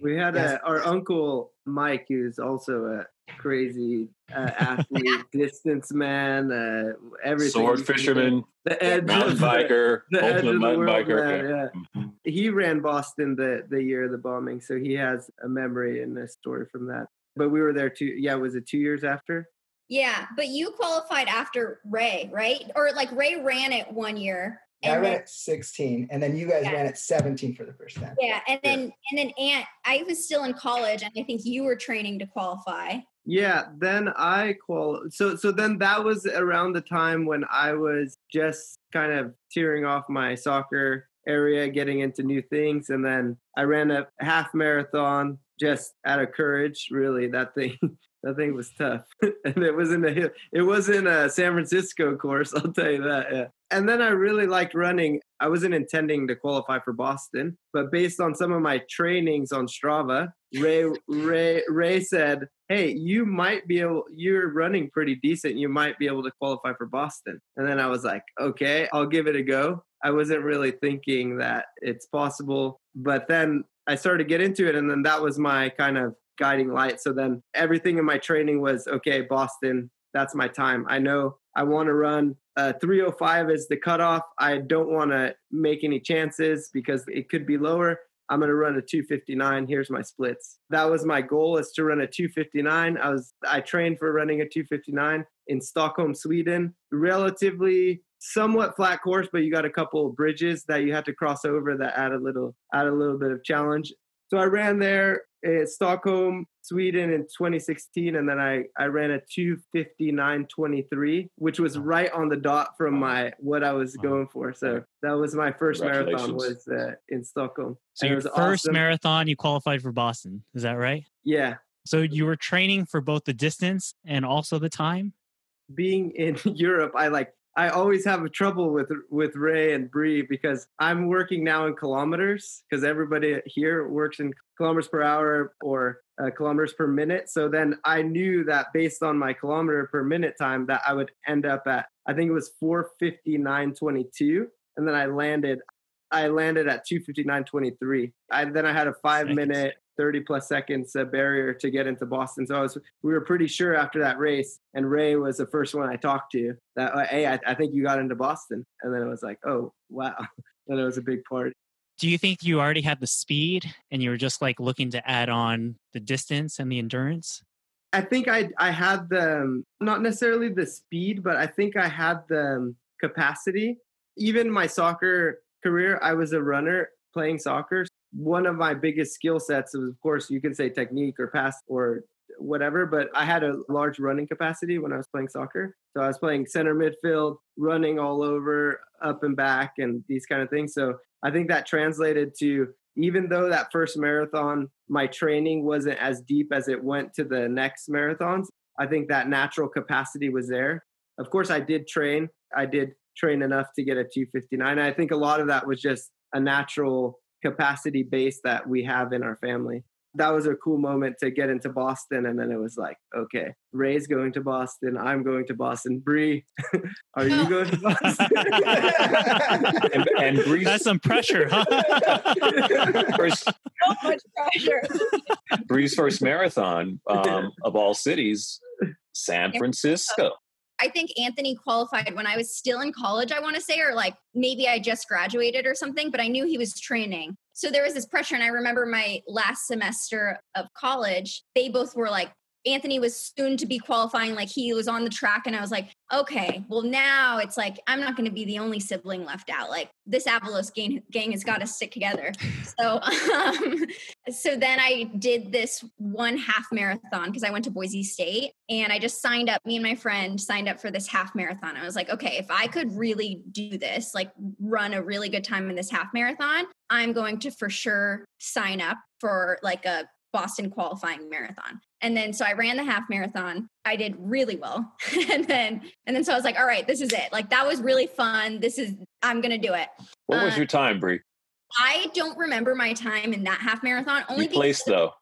We had yes. a, our uncle Mike, who's also a crazy uh, athlete, distance man, uh, everything. Sword fisherman, the edge mountain biker, the, the ultimate mountain biker. Man, yeah. Mm-hmm. He ran Boston the the year of the bombing, so he has a memory and a story from that. But we were there too. Yeah, was it two years after? Yeah, but you qualified after Ray, right? Or like Ray ran it one year. Yeah, I ran at 16, and then you guys yeah. ran at 17 for the first time. Yeah, and then and then Aunt, I was still in college, and I think you were training to qualify. Yeah, then I qual. So so then that was around the time when I was just kind of tearing off my soccer area, getting into new things, and then I ran a half marathon just out of courage. Really, that thing that thing was tough, and it wasn't a it wasn't a uh, San Francisco course. I'll tell you that. Yeah. And then I really liked running. I wasn't intending to qualify for Boston, but based on some of my trainings on Strava, Ray Ray Ray said, "Hey, you might be able. You're running pretty decent. You might be able to qualify for Boston." And then I was like, "Okay, I'll give it a go." I wasn't really thinking that it's possible, but then I started to get into it, and then that was my kind of guiding light. So then everything in my training was okay, Boston, that's my time. I know I want to run uh, 305 is the cutoff. I don't want to make any chances because it could be lower. I'm going to run a 259. Here's my splits. That was my goal is to run a 259. I was I trained for running a 259 in Stockholm, Sweden. Relatively somewhat flat course, but you got a couple of bridges that you had to cross over that add a little add a little bit of challenge. So I ran there in Stockholm, Sweden in 2016, and then I I ran a 259.23, which was right on the dot from my what I was going for. So that was my first marathon was uh, in Stockholm. So your first awesome. marathon, you qualified for Boston. Is that right? Yeah. So you were training for both the distance and also the time. Being in Europe, I like I always have trouble with with Ray and Bree because I'm working now in kilometers because everybody here works in kilometers per hour or uh, kilometers per minute. So then I knew that based on my kilometer per minute time that I would end up at I think it was 459.22 and then I landed I landed at 259.23. I then I had a 5 Seconds. minute 30 plus seconds uh, barrier to get into Boston. So I was, we were pretty sure after that race, and Ray was the first one I talked to that, uh, hey, I, I think you got into Boston. And then it was like, oh, wow. then it was a big part. Do you think you already had the speed and you were just like looking to add on the distance and the endurance? I think I I had the um, not necessarily the speed, but I think I had the um, capacity. Even my soccer career, I was a runner playing soccer one of my biggest skill sets was, of course, you can say technique or pass or whatever, but I had a large running capacity when I was playing soccer. So I was playing center midfield, running all over, up and back, and these kind of things. So I think that translated to even though that first marathon, my training wasn't as deep as it went to the next marathons, I think that natural capacity was there. Of course, I did train. I did train enough to get a 259. I think a lot of that was just a natural capacity base that we have in our family. That was a cool moment to get into Boston. And then it was like, okay, Ray's going to Boston. I'm going to Boston. Bree, are you going to Boston? and, and Bree's, That's some pressure, huh? first, so much pressure. Bree's first marathon um, of all cities, San Francisco. I think Anthony qualified when I was still in college, I want to say, or like maybe I just graduated or something, but I knew he was training. So there was this pressure. And I remember my last semester of college, they both were like, Anthony was soon to be qualifying, like he was on the track, and I was like, okay, well now it's like I'm not going to be the only sibling left out. Like this Avalos gang, gang has got to stick together. so, um, so then I did this one half marathon because I went to Boise State, and I just signed up. Me and my friend signed up for this half marathon. I was like, okay, if I could really do this, like run a really good time in this half marathon, I'm going to for sure sign up for like a Boston qualifying marathon. And then so I ran the half marathon. I did really well. and then and then so I was like, all right, this is it. Like that was really fun. This is I'm gonna do it. What was uh, your time, Bree? I don't remember my time in that half marathon. Only you placed though.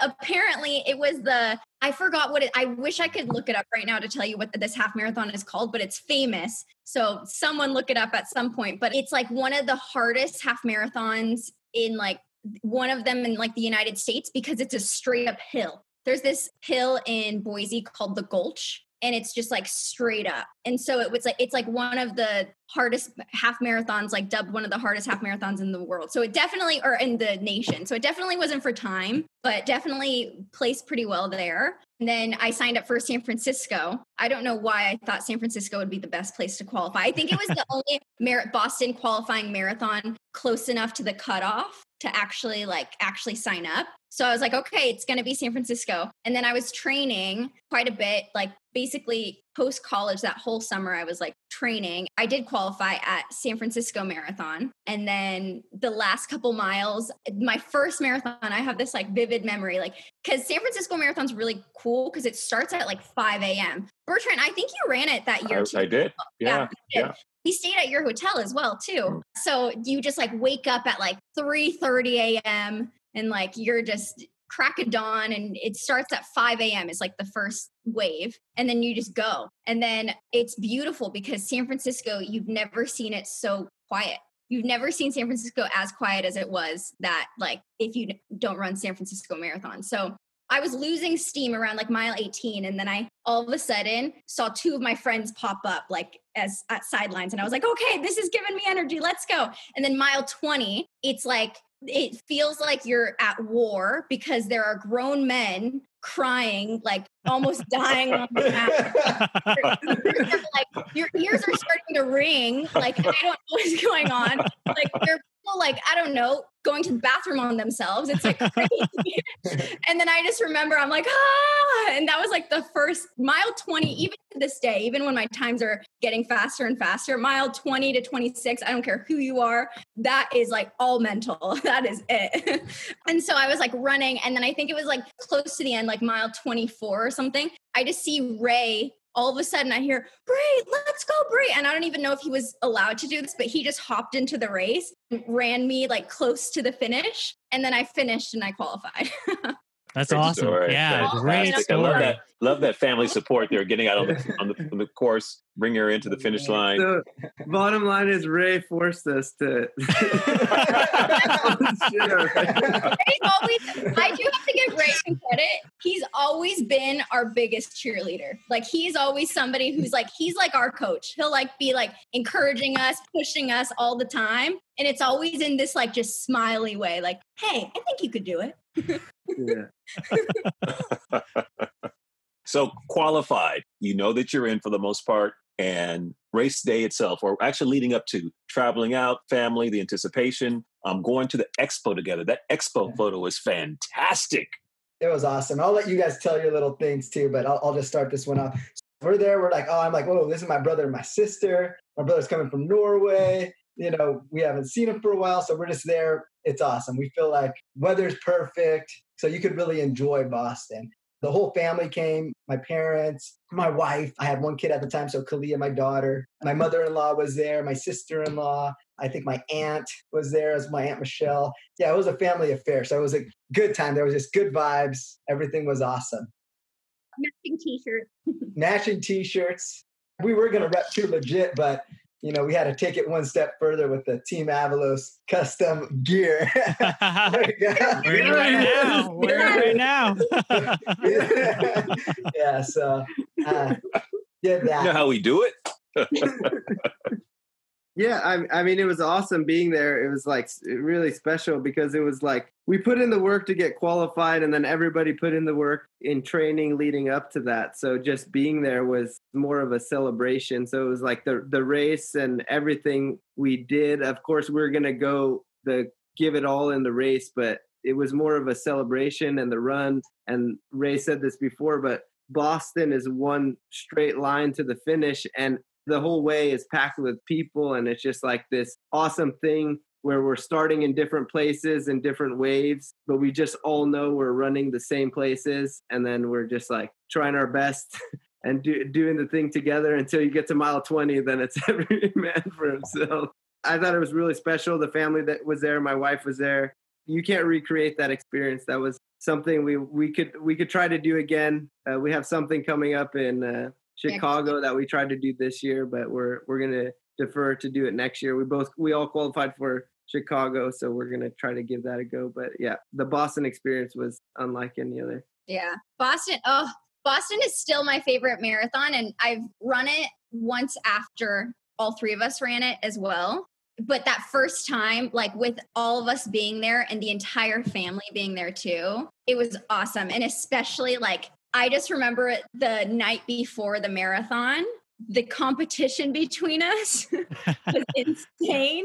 Apparently, it was the I forgot what it. I wish I could look it up right now to tell you what this half marathon is called, but it's famous. So someone look it up at some point. But it's like one of the hardest half marathons in like one of them in like the United States because it's a straight up hill. There's this hill in Boise called the Gulch and it's just like straight up. And so it was like it's like one of the hardest half marathons, like dubbed one of the hardest half marathons in the world. So it definitely or in the nation. So it definitely wasn't for time, but definitely placed pretty well there. And then I signed up for San Francisco. I don't know why I thought San Francisco would be the best place to qualify. I think it was the only Boston qualifying marathon close enough to the cutoff to actually like actually sign up. So I was like, okay, it's going to be San Francisco. And then I was training quite a bit, like basically post college that whole summer I was like training. I did qualify at San Francisco Marathon. And then the last couple miles, my first marathon, I have this like vivid memory, like because San Francisco Marathon's really cool because it starts at like 5 a.m. Bertrand, I think you ran it that year. I, too. I did. Yeah. yeah. yeah we stayed at your hotel as well too mm. so you just like wake up at like 3 30 a.m and like you're just crack of dawn and it starts at 5 a.m. is like the first wave. And then you just go. And then it's beautiful because San Francisco, you've never seen it so quiet. You've never seen San Francisco as quiet as it was that, like, if you don't run San Francisco Marathon. So I was losing steam around like mile 18. And then I all of a sudden saw two of my friends pop up like as at sidelines. And I was like, okay, this is giving me energy. Let's go. And then mile 20, it's like it feels like you're at war because there are grown men crying, like almost dying on the mat. like your ears are starting to ring. Like I don't know what's going on. Like they're like I don't know going to the bathroom on themselves. It's like crazy. and then I just remember I'm like ah, and that was like the first mile 20. Even to this day, even when my times are getting faster and faster, mile 20 to 26. I don't care who you are. That is like all mental. That is it. and so I was like running, and then I think it was like close to the end, like mile 24 or something. I just see Ray all of a sudden I hear, Bree, let's go, Bree. And I don't even know if he was allowed to do this, but he just hopped into the race, ran me like close to the finish. And then I finished and I qualified. That's Great awesome. story. Yeah, great Fantastic. I love that. Love that family support. They're getting out on the, on the on the course, bring her into the finish line. So, bottom line is Ray forced us to. Ray's always, I do have to give Ray some credit. He's always been our biggest cheerleader. Like he's always somebody who's like, he's like our coach. He'll like be like encouraging us, pushing us all the time. And it's always in this like just smiley way, like, hey, I think you could do it. yeah. so qualified, you know that you're in for the most part, and race day itself, or actually leading up to traveling out, family, the anticipation, um, going to the expo together. That expo Yeah. photo is fantastic. It was awesome. I'll let you guys tell your little things too, but I'll, I'll just start this one off. We're there. We're like, oh, I'm like, whoa, this is my brother and my sister. My brother's coming from Norway. You know, we haven't seen him for a while, so we're just there. It's awesome. We feel like weather's perfect, so you could really enjoy Boston. The whole family came. My parents, my wife. I had one kid at the time, so Kalia, my daughter. My mother-in-law was there. My sister-in-law. I think my aunt was there as my aunt Michelle. Yeah, it was a family affair, so it was a good time. There was just good vibes. Everything was awesome. Matching t-shirts. Matching t-shirts. We were gonna rep too legit, but you know we had to take it one step further with the Team Avalos custom gear. There you go. We're in right now. We're in right now. yeah, so uh, did You know how we do it? Yeah, I, I mean, it was awesome being there. It was like really special because it was like we put in the work to get qualified, and then everybody put in the work in training leading up to that. So just being there was more of a celebration. So it was like the the race and everything we did. Of course, we are gonna go the give it all in the race, but it was more of a celebration and the run. And Ray said this before, but Boston is one straight line to the finish, and the whole way is packed with people and it's just like this awesome thing where we're starting in different places and different waves but we just all know we're running the same places and then we're just like trying our best and do, doing the thing together until you get to mile 20 then it's every man for himself. I thought it was really special the family that was there my wife was there. You can't recreate that experience. That was something we we could we could try to do again. Uh, we have something coming up in uh, Chicago that we tried to do this year, but we're we're gonna defer to do it next year. We both we all qualified for Chicago, so we're gonna try to give that a go. But yeah, the Boston experience was unlike any other. Yeah. Boston. Oh, Boston is still my favorite marathon. And I've run it once after all three of us ran it as well. But that first time, like with all of us being there and the entire family being there too, it was awesome. And especially like, I just remember it the night before the marathon. The competition between us was insane.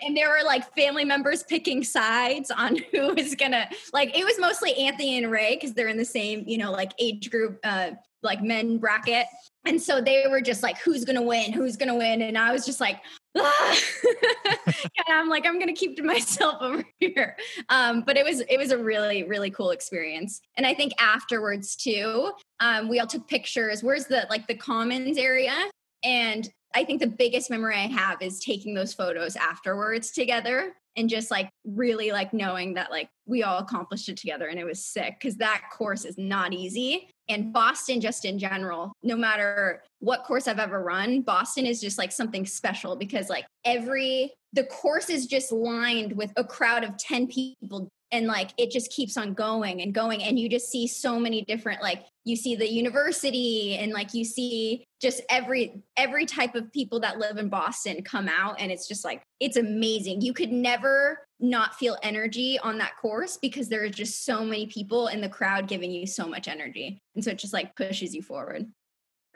and there were like family members picking sides on who was gonna like it was mostly Anthony and Ray because they're in the same, you know, like age group, uh, like men bracket. And so they were just like, who's gonna win? Who's gonna win? And I was just like, and I'm like, I'm gonna keep to myself over here. Um, but it was it was a really, really cool experience. And I think afterwards too, um, we all took pictures. Where's the like the commons area? And I think the biggest memory I have is taking those photos afterwards together and just like really like knowing that like we all accomplished it together and it was sick because that course is not easy. And Boston, just in general, no matter what course I've ever run, Boston is just like something special because like every, the course is just lined with a crowd of 10 people and like it just keeps on going and going and you just see so many different like you see the university and like you see just every every type of people that live in Boston come out and it's just like it's amazing. You could never not feel energy on that course because there are just so many people in the crowd giving you so much energy and so it just like pushes you forward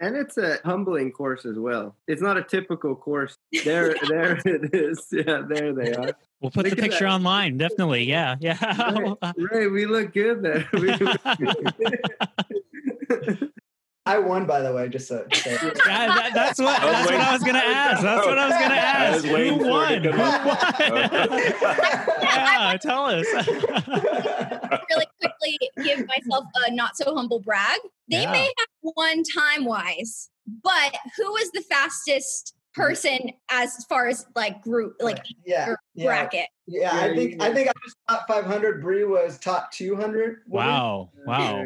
And it's a humbling course as well. It's not a typical course. There, there it is. Yeah, there they are. We'll put Look the picture that. online. Definitely. Yeah. Yeah. Ray, we look good there. We- I won, by the way. Just so. so- Yeah, that, that's what I was that's what I was gonna ask. That's what I was gonna ask. was Who won? it Who won? yeah, tell us. Really quickly give myself a not so humble brag. They Yeah. may have won time wise, but who was the fastest person as far as like group, like yeah, yeah, bracket? yeah. Yeah, I think you- I think I was top 500. Bree was top 200. woman. wow, wow.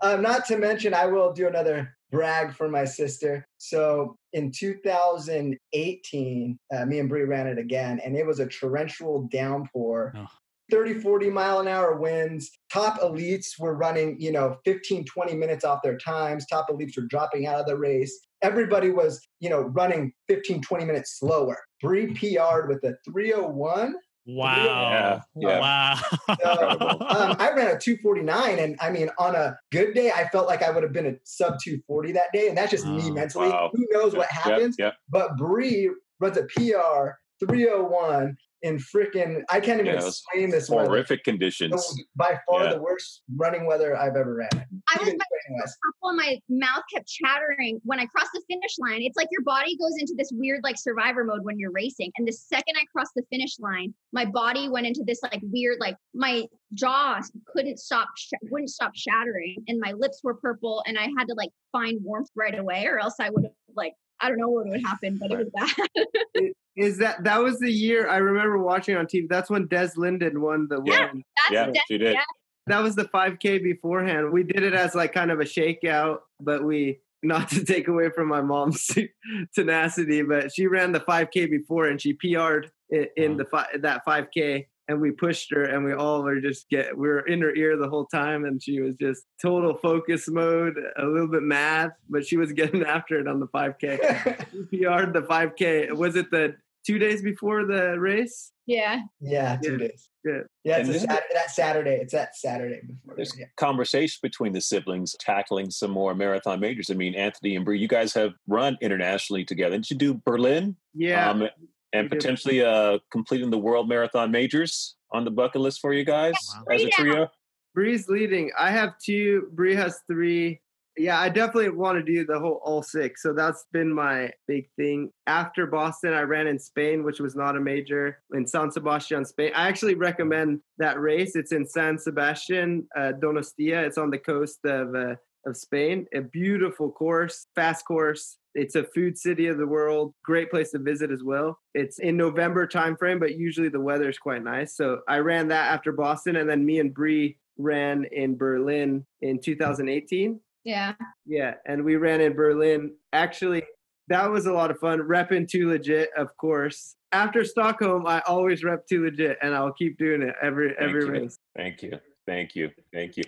Um, not to mention, I will do another brag for my sister. So in 2018, uh, me and Bree ran it again, and it was a torrential downpour. Oh. 30, 40 mile an hour winds. Top elites were running, you know, 15, 20 minutes off their times. Top elites were dropping out of the race. Everybody was, you know, running 15, 20 minutes slower. Bree PR'd with a 301. Wow. Yeah, yeah. Wow. Um, I ran a 249, and I mean, on a good day, I felt like I would have been a sub 240 that day, and that's just me Oh, mentally. wow. Who knows what Yep, happens? yep. But Bree runs a PR 301 in freaking I can't even Yeah, explain this. Horrific It conditions. was By far Yeah. the worst running weather I've ever ran. I was Even purple and my mouth kept chattering when I crossed the finish line. It's like your body goes into this weird like survivor mode when you're racing. And the second I crossed the finish line, my body went into this like weird like my jaw couldn't stop sh- wouldn't stop shattering and my lips were purple and I had to like find warmth right away or else I would have like I don't know what would happen, but it was bad. Is that that was the year I remember watching on TV? That's when Des Linden won the Yeah. win. That's Yeah, dead- she did. yeah. That was the 5K beforehand. We did it as like kind of a shakeout, but we not to take away from my mom's tenacity, but she ran the 5K before and she PR'd i- in Wow. the fi- that 5K and we pushed her and we all were just get we were in her ear the whole time and she was just total focus mode, a little bit mad, but she was getting after it on the 5K. PR'd the 5K. Was it the two days before the race? yeah. yeah, two Yeah. days. Yeah. Yeah, it's And a Saturday, that Saturday. It's that Saturday before. There's yeah. conversation between the siblings tackling some more marathon majors. I mean, Anthony and Bree, you guys have run internationally together. Did you do Berlin? Yeah. Um, and potentially uh, completing the world marathon majors on the bucket list for you guys Wow. as a trio? Bree's leading. I have two. Bree has three. Yeah, I definitely want to do the whole all six. So that's been my big thing. After Boston, I ran in Spain, which was not a major in San Sebastian, Spain. I actually recommend that race. It's in San Sebastian, uh, Donostia. It's on the coast of uh, of Spain. A beautiful course, fast course. It's a food city of the world. Great place to visit as well. It's in November timeframe, but usually the weather is quite nice. So I ran that after Boston, and then me and Bree ran in Berlin in 2018. Yeah. Yeah, and we ran in Berlin. Actually, that was a lot of fun. Repping too legit, of course. After Stockholm, I always rep too legit, and I'll keep doing it every Thank every you. race. Thank you. Thank you. Thank you.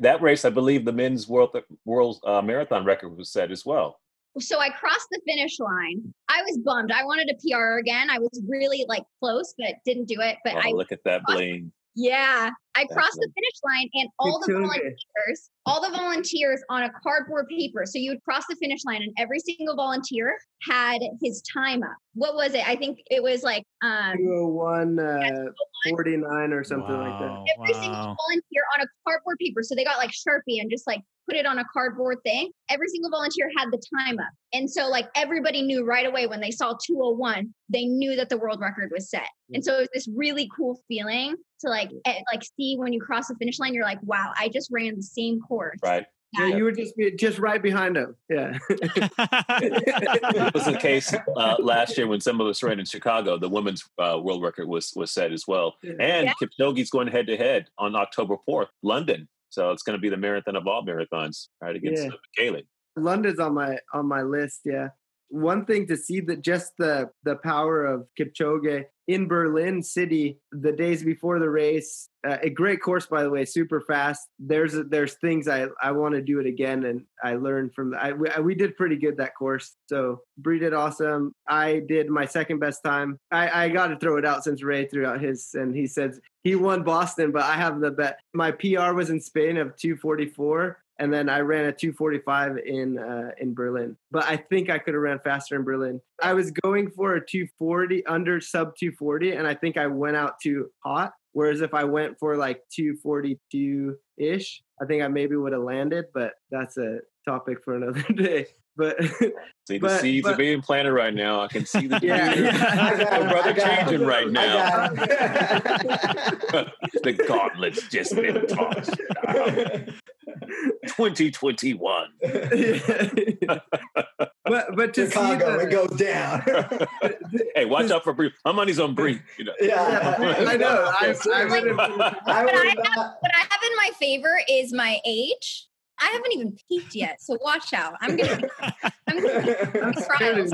That race, I believe the men's world world uh, marathon record was set as well. so I crossed the finish line. I was bummed. I wanted a PR again. I was really like close, but didn't do it. But oh, I, look at that bling. Yeah, I That's crossed the finish line, and all the volunteers, all the volunteers on a cardboard paper. So you would cross the finish line, and every single volunteer had his time up. What was it? I think it was like um 201, uh, 49 or something like that. Wow, every single volunteer on a cardboard paper. So they got like Sharpie and just like put it on a cardboard thing. Every single volunteer had the time up. And so like everybody knew right away when they saw 201, they knew that the world record was set. And so it was this really cool feeling to like eh, like see when you cross the finish line, you're like, wow, I just ran the same course. Right. Yeah, you were just be- just right behind him. Yeah. It was the case uh, last year when some of us ran in Chicago. The women's uh, world record was was set as well. And Yeah. Kipchoge's going head to head on October fourth, London. So it's going to be the marathon of all marathons, right against Yeah. uh, Bekele. London's on my on my list. Yeah, one thing to see that just the the power of Kipchoge in Berlin City the days before the race. Uh, a great course, by the way, super fast. There's there's things I I want to do it again, and I learned from. I we, we did pretty good that course. So Bree did awesome. I did my second best time. I I got to throw it out since Ray threw out his, and he said he won Boston, but I have the bet. My PR was in Spain of 244 and then I ran a 245 in uh, in Berlin. But I think I could have ran faster in Berlin. I was going for a 240 under sub 240, and I think I went out too hot. Whereas if I went for like 242 ish, I think I maybe would have landed. But that's a topic for another day. But See, the But- seeds but- are being planted right now. I can see the Yeah, dream. yeah. I him, brother I him. changing right now. the gauntlet's just been tossed. 2021. but but to Chicago, see it the, goes down. hey, watch out for Bree. My money's on Bree. You know. yeah, I know. I, I would have. I But would I not. What I have in my favor is my age. I haven't even peaked yet, so watch out. I'm gonna be, I'm gonna be trials.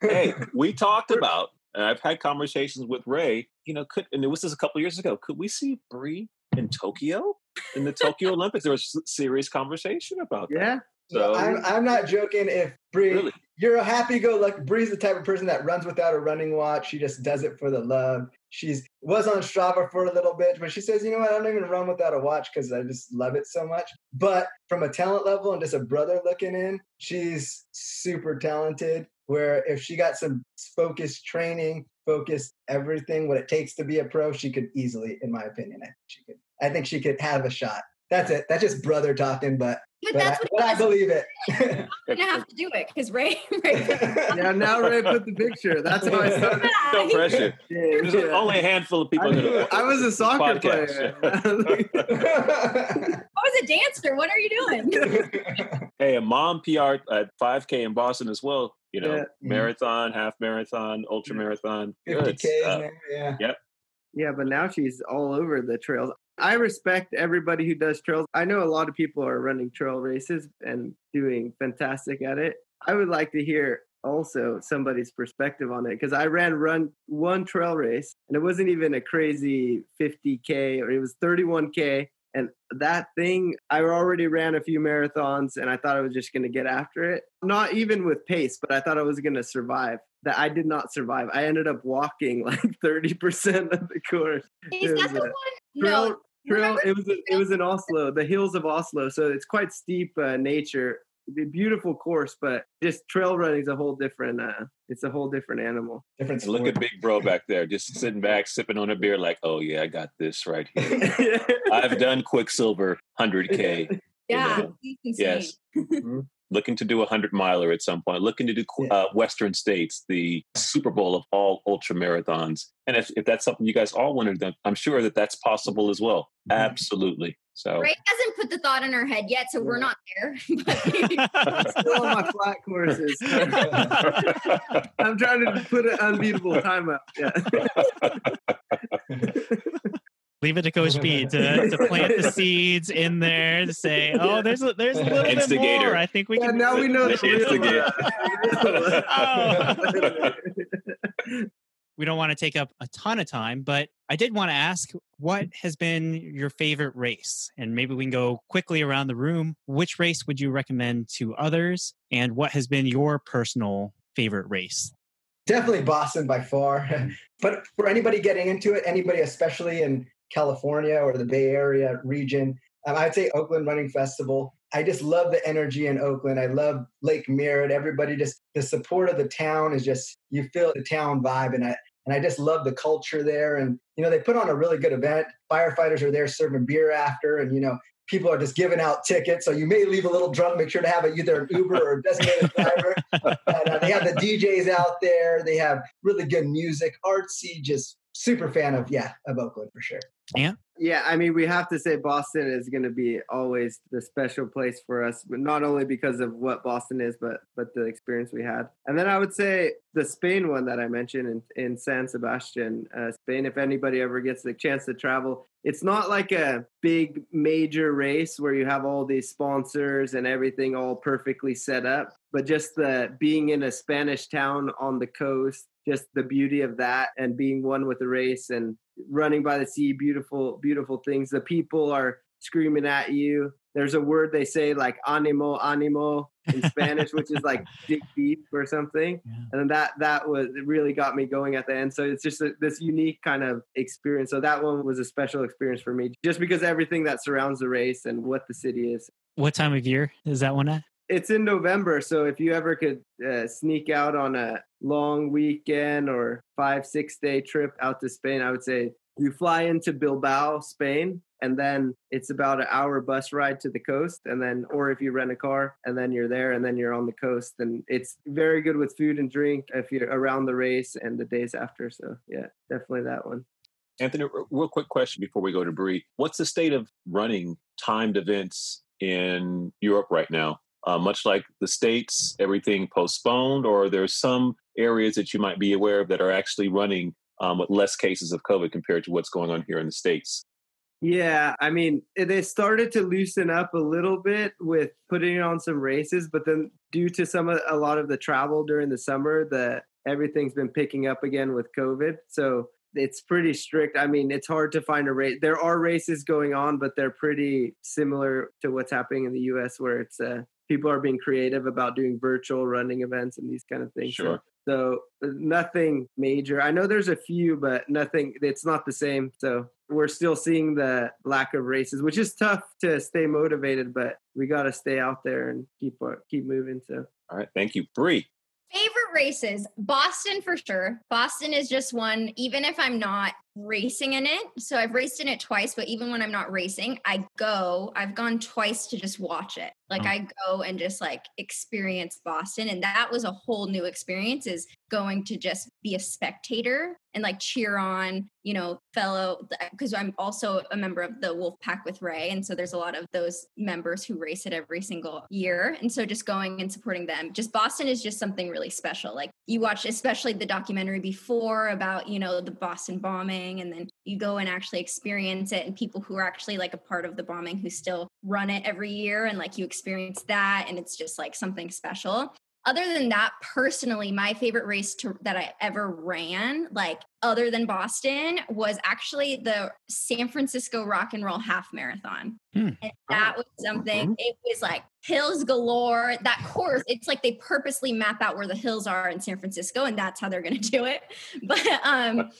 hey, we talked about, and I've had conversations with Ray. You know, could and it was just a couple years ago. Could we see Bree in Tokyo in the Tokyo Olympics? There was serious conversation about that. Yeah. So I'm, I'm not joking. If Bree, really, you're a happy-go-lucky. Bree's the type of person that runs without a running watch. She just does it for the love. She's was on Strava for a little bit, but she says, you know what? I don't even run without a watch because I just love it so much. But from a talent level and just a brother looking in, she's super talented. Where if she got some focused training, focused everything, what it takes to be a pro, she could easily, in my opinion, I think she could. I think she could have a shot. That's it. That's just brother talking, but But but, I, what I believe it. I'm gonna have to do it because Ray, Ray Yeah. Now Ray put the picture. That's how I started. no pressure. There's Yeah. only a handful of people. I, in knew- I was a soccer podcast. player. I was a dancer. What are you doing? hey, a mom PR at 5K in Boston as well. You know, Yeah. Mm-hmm. marathon, half marathon, ultra marathon. 50 Ks stuff. now, yeah. Yeah, but now she's all over the trails. I respect everybody who does trails. I know a lot of people are running trail races and doing fantastic at it. I would like to hear also somebody's perspective on it because I ran run one trail race and it wasn't even a crazy 50k or it was 31k and that thing I already ran a few marathons and I thought I was just going to get after it. Not even with pace, but I thought I was going to survive. That I did not survive. I ended up walking like 30% of the course Is that the a one? No. Trail remember it was it was in oslo the hills of oslo so it's quite steep uh, nature. The beautiful course but just trail running is a whole different uh it's a whole different animal. Different look at Big Bro back there, just sitting back, sipping on a beer, like, oh, yeah, I got this right here. I've done Quicksilver 100K. Yeah, know, it's insane. Yes. Looking to do a 100 miler at some point, looking to do uh, Western States, the Super Bowl of all ultra marathons. And if, if that's something you guys all want to do, I'm sure that that's possible as well. Mhm. Absolutely. So, Ray hasn't put the thought in her head yet, so we're not there. But still on my flat courses i'm trying to put an unbeatable time up yeah Leave it to Coach B to, to plant the seeds in there to say, oh, there's a, there's a little bit Instigator. more. I think we yeah can. now we know the Instigate. real, uh, we don't want to take up a ton of time, but I did want to ask what has been your favorite race? And maybe we can go quickly around the room. Which race would you recommend to others? And what has been your personal favorite race? Definitely Boston by far. but for anybody getting into it, anybody especially in California or the Bay Area region, um, I'd say Oakland Running Festival. I just love the energy in Oakland. I love Lake Merritt. Everybody just the support of the town is just you feel the town vibe, and I and I just love the culture there. And you know they put on a really good event. Firefighters are there serving beer after, and you know people are just giving out tickets. So you may leave a little drunk. Make sure to have a, either an Uber or a designated driver. and, uh, they have the DJs out there. They have really good music, artsy. Just super fan of yeah of Oakland for sure. Yeah, Yeah, I mean, we have to say Boston is going to be always the special place for us, but not only because of what Boston is, but but the experience we had. And then I would say the Spain one that I mentioned in, in San Sebastian, uh, Spain. If anybody ever gets the chance to travel, it's not like a big major race where you have all these sponsors and everything all perfectly set up, but just the being in a Spanish town on the coast, just the beauty of that, and being one with the race and running by the sea, beautiful, beautiful things. The people are screaming at you. There's a word they say like animo, animo in Spanish, which is like dig deep or something. Yeah. And then that that was it really got me going at the end. So it's just a, this unique kind of experience. So that one was a special experience for me, just because everything that surrounds the race and what the city is. What time of year is that one at? It's in November, so if you ever could uh, sneak out on a long weekend or five six day trip out to Spain, I would say you fly into Bilbao, Spain, and then it's about an hour bus ride to the coast and then or if you rent a car and then you're there and then you're on the coast and it's very good with food and drink if you're around the race and the days after so yeah definitely that one anthony real quick question before we go to Bree. what's the state of running timed events in europe right now uh, much like the states everything postponed or there's some areas that you might be aware of that are actually running um, with less cases of covid compared to what's going on here in the states yeah, I mean, they started to loosen up a little bit with putting on some races, but then due to some a lot of the travel during the summer, the everything's been picking up again with COVID. So it's pretty strict. I mean, it's hard to find a race. There are races going on, but they're pretty similar to what's happening in the US where it's uh, people are being creative about doing virtual running events and these kind of things. Sure. So, so nothing major. I know there's a few, but nothing. It's not the same. So we're still seeing the lack of races, which is tough to stay motivated. But we got to stay out there and keep uh, keep moving. So, all right, thank you, Bree. Favorite races, Boston for sure. Boston is just one. Even if I'm not racing in it. So I've raced in it twice, but even when I'm not racing, I go, I've gone twice to just watch it. Like oh. I go and just like experience Boston. And that was a whole new experience is going to just be a spectator and like cheer on, you know, fellow, because I'm also a member of the Wolf Pack with Ray. And so there's a lot of those members who race it every single year. And so just going and supporting them, just Boston is just something really special. Like you watch, especially the documentary before about, you know, the Boston bombing and then you go and actually experience it and people who are actually like a part of the bombing who still run it every year and like you experience that and it's just like something special other than that personally my favorite race to, that i ever ran like other than boston was actually the san francisco rock and roll half marathon hmm. and that was something mm-hmm. it was like hills galore that course it's like they purposely map out where the hills are in san francisco and that's how they're going to do it but um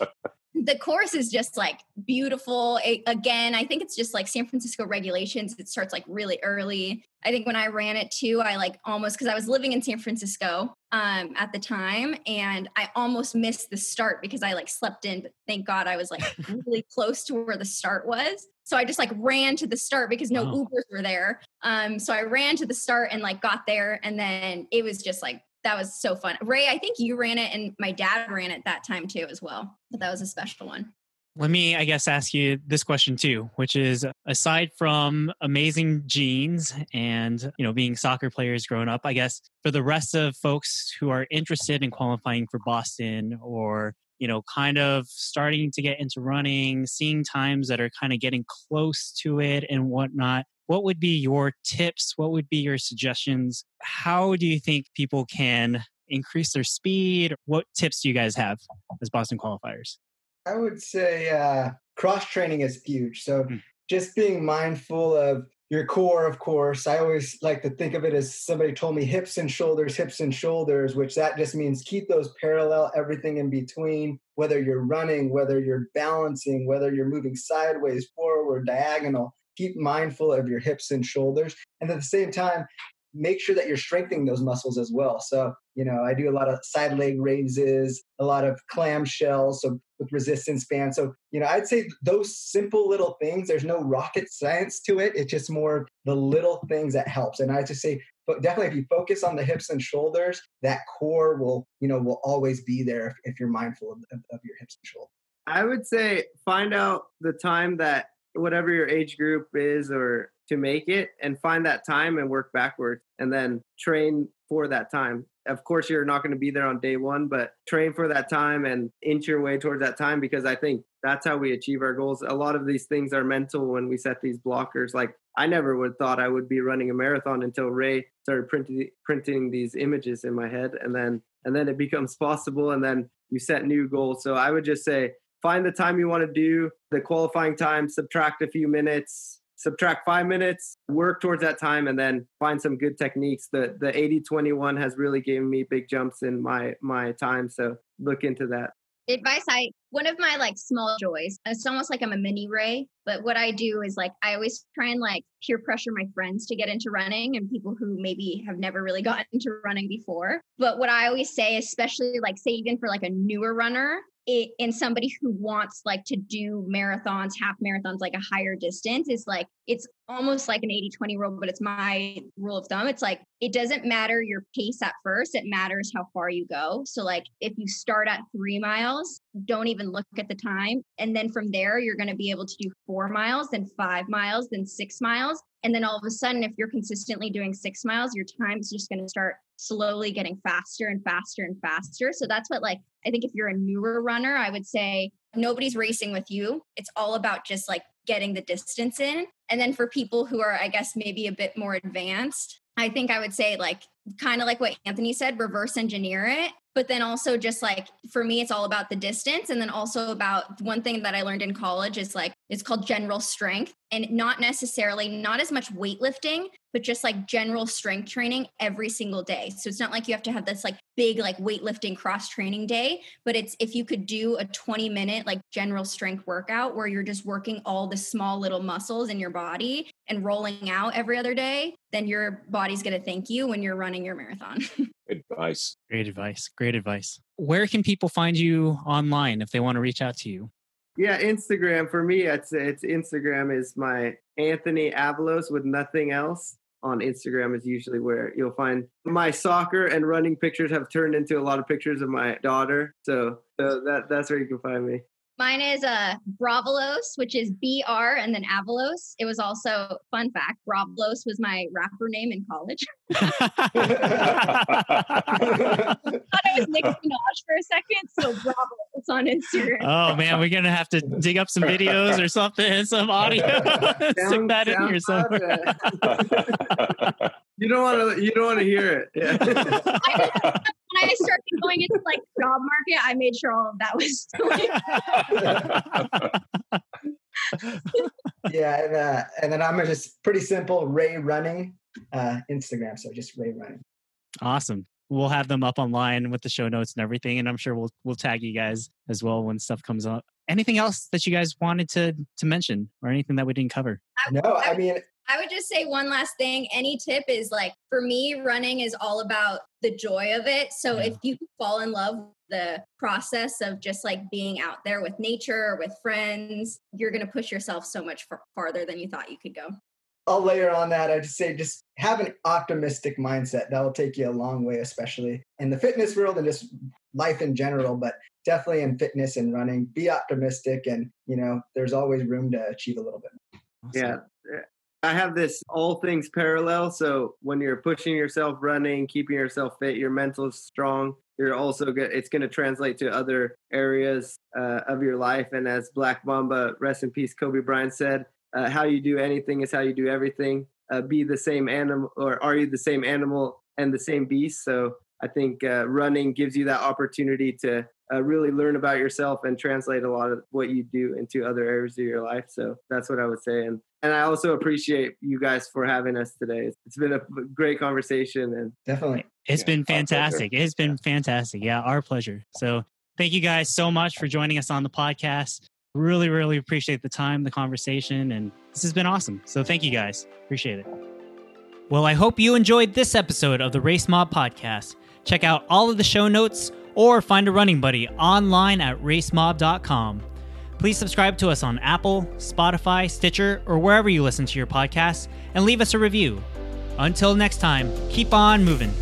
the course is just like beautiful. It, again, I think it's just like San Francisco regulations. It starts like really early. I think when I ran it too, I like almost because I was living in San Francisco um, at the time, and I almost missed the start because I like slept in. But thank God I was like really close to where the start was. So I just like ran to the start because no wow. Ubers were there. Um, so I ran to the start and like got there, and then it was just like that was so fun. Ray, I think you ran it and my dad ran it that time too as well. But that was a special one. Let me, I guess, ask you this question too, which is aside from amazing genes and, you know, being soccer players growing up, I guess for the rest of folks who are interested in qualifying for Boston or, you know, kind of starting to get into running, seeing times that are kind of getting close to it and whatnot, what would be your tips? What would be your suggestions? How do you think people can increase their speed? What tips do you guys have as Boston qualifiers? I would say uh, cross training is huge. So mm. just being mindful of your core, of course. I always like to think of it as somebody told me hips and shoulders, hips and shoulders, which that just means keep those parallel, everything in between, whether you're running, whether you're balancing, whether you're moving sideways, forward, diagonal keep mindful of your hips and shoulders. And at the same time, make sure that you're strengthening those muscles as well. So, you know, I do a lot of side leg raises, a lot of clamshells, so with resistance bands. So, you know, I'd say those simple little things, there's no rocket science to it. It's just more the little things that helps. And I just say, but definitely if you focus on the hips and shoulders, that core will, you know, will always be there if, if you're mindful of, of, of your hips and shoulders. I would say find out the time that whatever your age group is or to make it and find that time and work backwards and then train for that time. Of course, you're not going to be there on day one, but train for that time and inch your way towards that time because I think that's how we achieve our goals. A lot of these things are mental when we set these blockers. Like I never would have thought I would be running a marathon until Ray started printing printing these images in my head, and then and then it becomes possible, and then you set new goals. So I would just say find the time you want to do the qualifying time, subtract a few minutes, subtract five minutes, work towards that time, and then find some good techniques. The the 80 21 has really given me big jumps in my my time. So look into that. advice i one of my like small joys it's almost like i'm a mini ray but what i do is like i always try and like peer pressure my friends to get into running and people who maybe have never really gotten into running before but what i always say especially like say even for like a newer runner it, and somebody who wants like to do marathons, half marathons, like a higher distance is like, it's almost like an 80 20 rule, but it's my rule of thumb. It's like, it doesn't matter your pace at first, it matters how far you go. So, like, if you start at three miles, don't even look at the time. And then from there, you're going to be able to do four miles, then five miles, then six miles. And then all of a sudden, if you're consistently doing six miles, your time is just going to start slowly getting faster and faster and faster. So that's what, like, I think if you're a newer runner, I would say nobody's racing with you. It's all about just like getting the distance in. And then for people who are, I guess, maybe a bit more advanced, I think I would say, like, kind of like what Anthony said, reverse engineer it but then also just like for me it's all about the distance and then also about one thing that i learned in college is like it's called general strength and not necessarily not as much weightlifting but just like general strength training every single day so it's not like you have to have this like big like weightlifting cross training day but it's if you could do a 20 minute like general strength workout where you're just working all the small little muscles in your body and rolling out every other day then your body's going to thank you when you're running your marathon advice. Great advice. Great advice. Where can people find you online if they want to reach out to you? Yeah, Instagram for me, it's it's Instagram is my Anthony Avalos with nothing else. On Instagram is usually where you'll find my soccer and running pictures have turned into a lot of pictures of my daughter. So, so that that's where you can find me. Mine is uh, Bravalos, which is B R and then Avalos. It was also fun fact. Bravalos was my rapper name in college. I thought I was Nicki Minaj for a second, so Bravalos on Instagram. Oh man, we're gonna have to dig up some videos or something, some audio, stick that in here somewhere. you don't want to. You don't want to hear it. Yeah when I started going into like job market, I made sure all of that was. yeah, and, uh, and then I'm just pretty simple Ray Running uh, Instagram, so just Ray Running. Awesome. We'll have them up online with the show notes and everything, and I'm sure we'll we'll tag you guys as well when stuff comes up. Anything else that you guys wanted to to mention, or anything that we didn't cover? No, I mean I would just say one last thing. Any tip is like for me, running is all about the joy of it. So yeah. if you fall in love with the process of just like being out there with nature or with friends, you're going to push yourself so much farther than you thought you could go. I'll layer on that. I just say just have an optimistic mindset. That will take you a long way, especially in the fitness world and just life in general, but definitely in fitness and running. Be optimistic and you know, there's always room to achieve a little bit. Awesome. Yeah. I have this all things parallel. So when you're pushing yourself, running, keeping yourself fit, your mental is strong. You're also good. It's going to translate to other areas uh, of your life. And as Black Mamba, rest in peace, Kobe Bryant said, uh, "How you do anything is how you do everything. Uh, be the same animal, or are you the same animal and the same beast?" So I think uh, running gives you that opportunity to uh, really learn about yourself and translate a lot of what you do into other areas of your life. So that's what I would say. And and I also appreciate you guys for having us today. It's been a great conversation and definitely it's yeah, been fantastic. It's been fantastic. Yeah, our pleasure. So thank you guys so much for joining us on the podcast. Really, really appreciate the time, the conversation, and this has been awesome. So thank you guys. Appreciate it. Well, I hope you enjoyed this episode of the Race Mob Podcast. Check out all of the show notes or find a running buddy online at racemob.com. Please subscribe to us on Apple, Spotify, Stitcher, or wherever you listen to your podcasts and leave us a review. Until next time, keep on moving.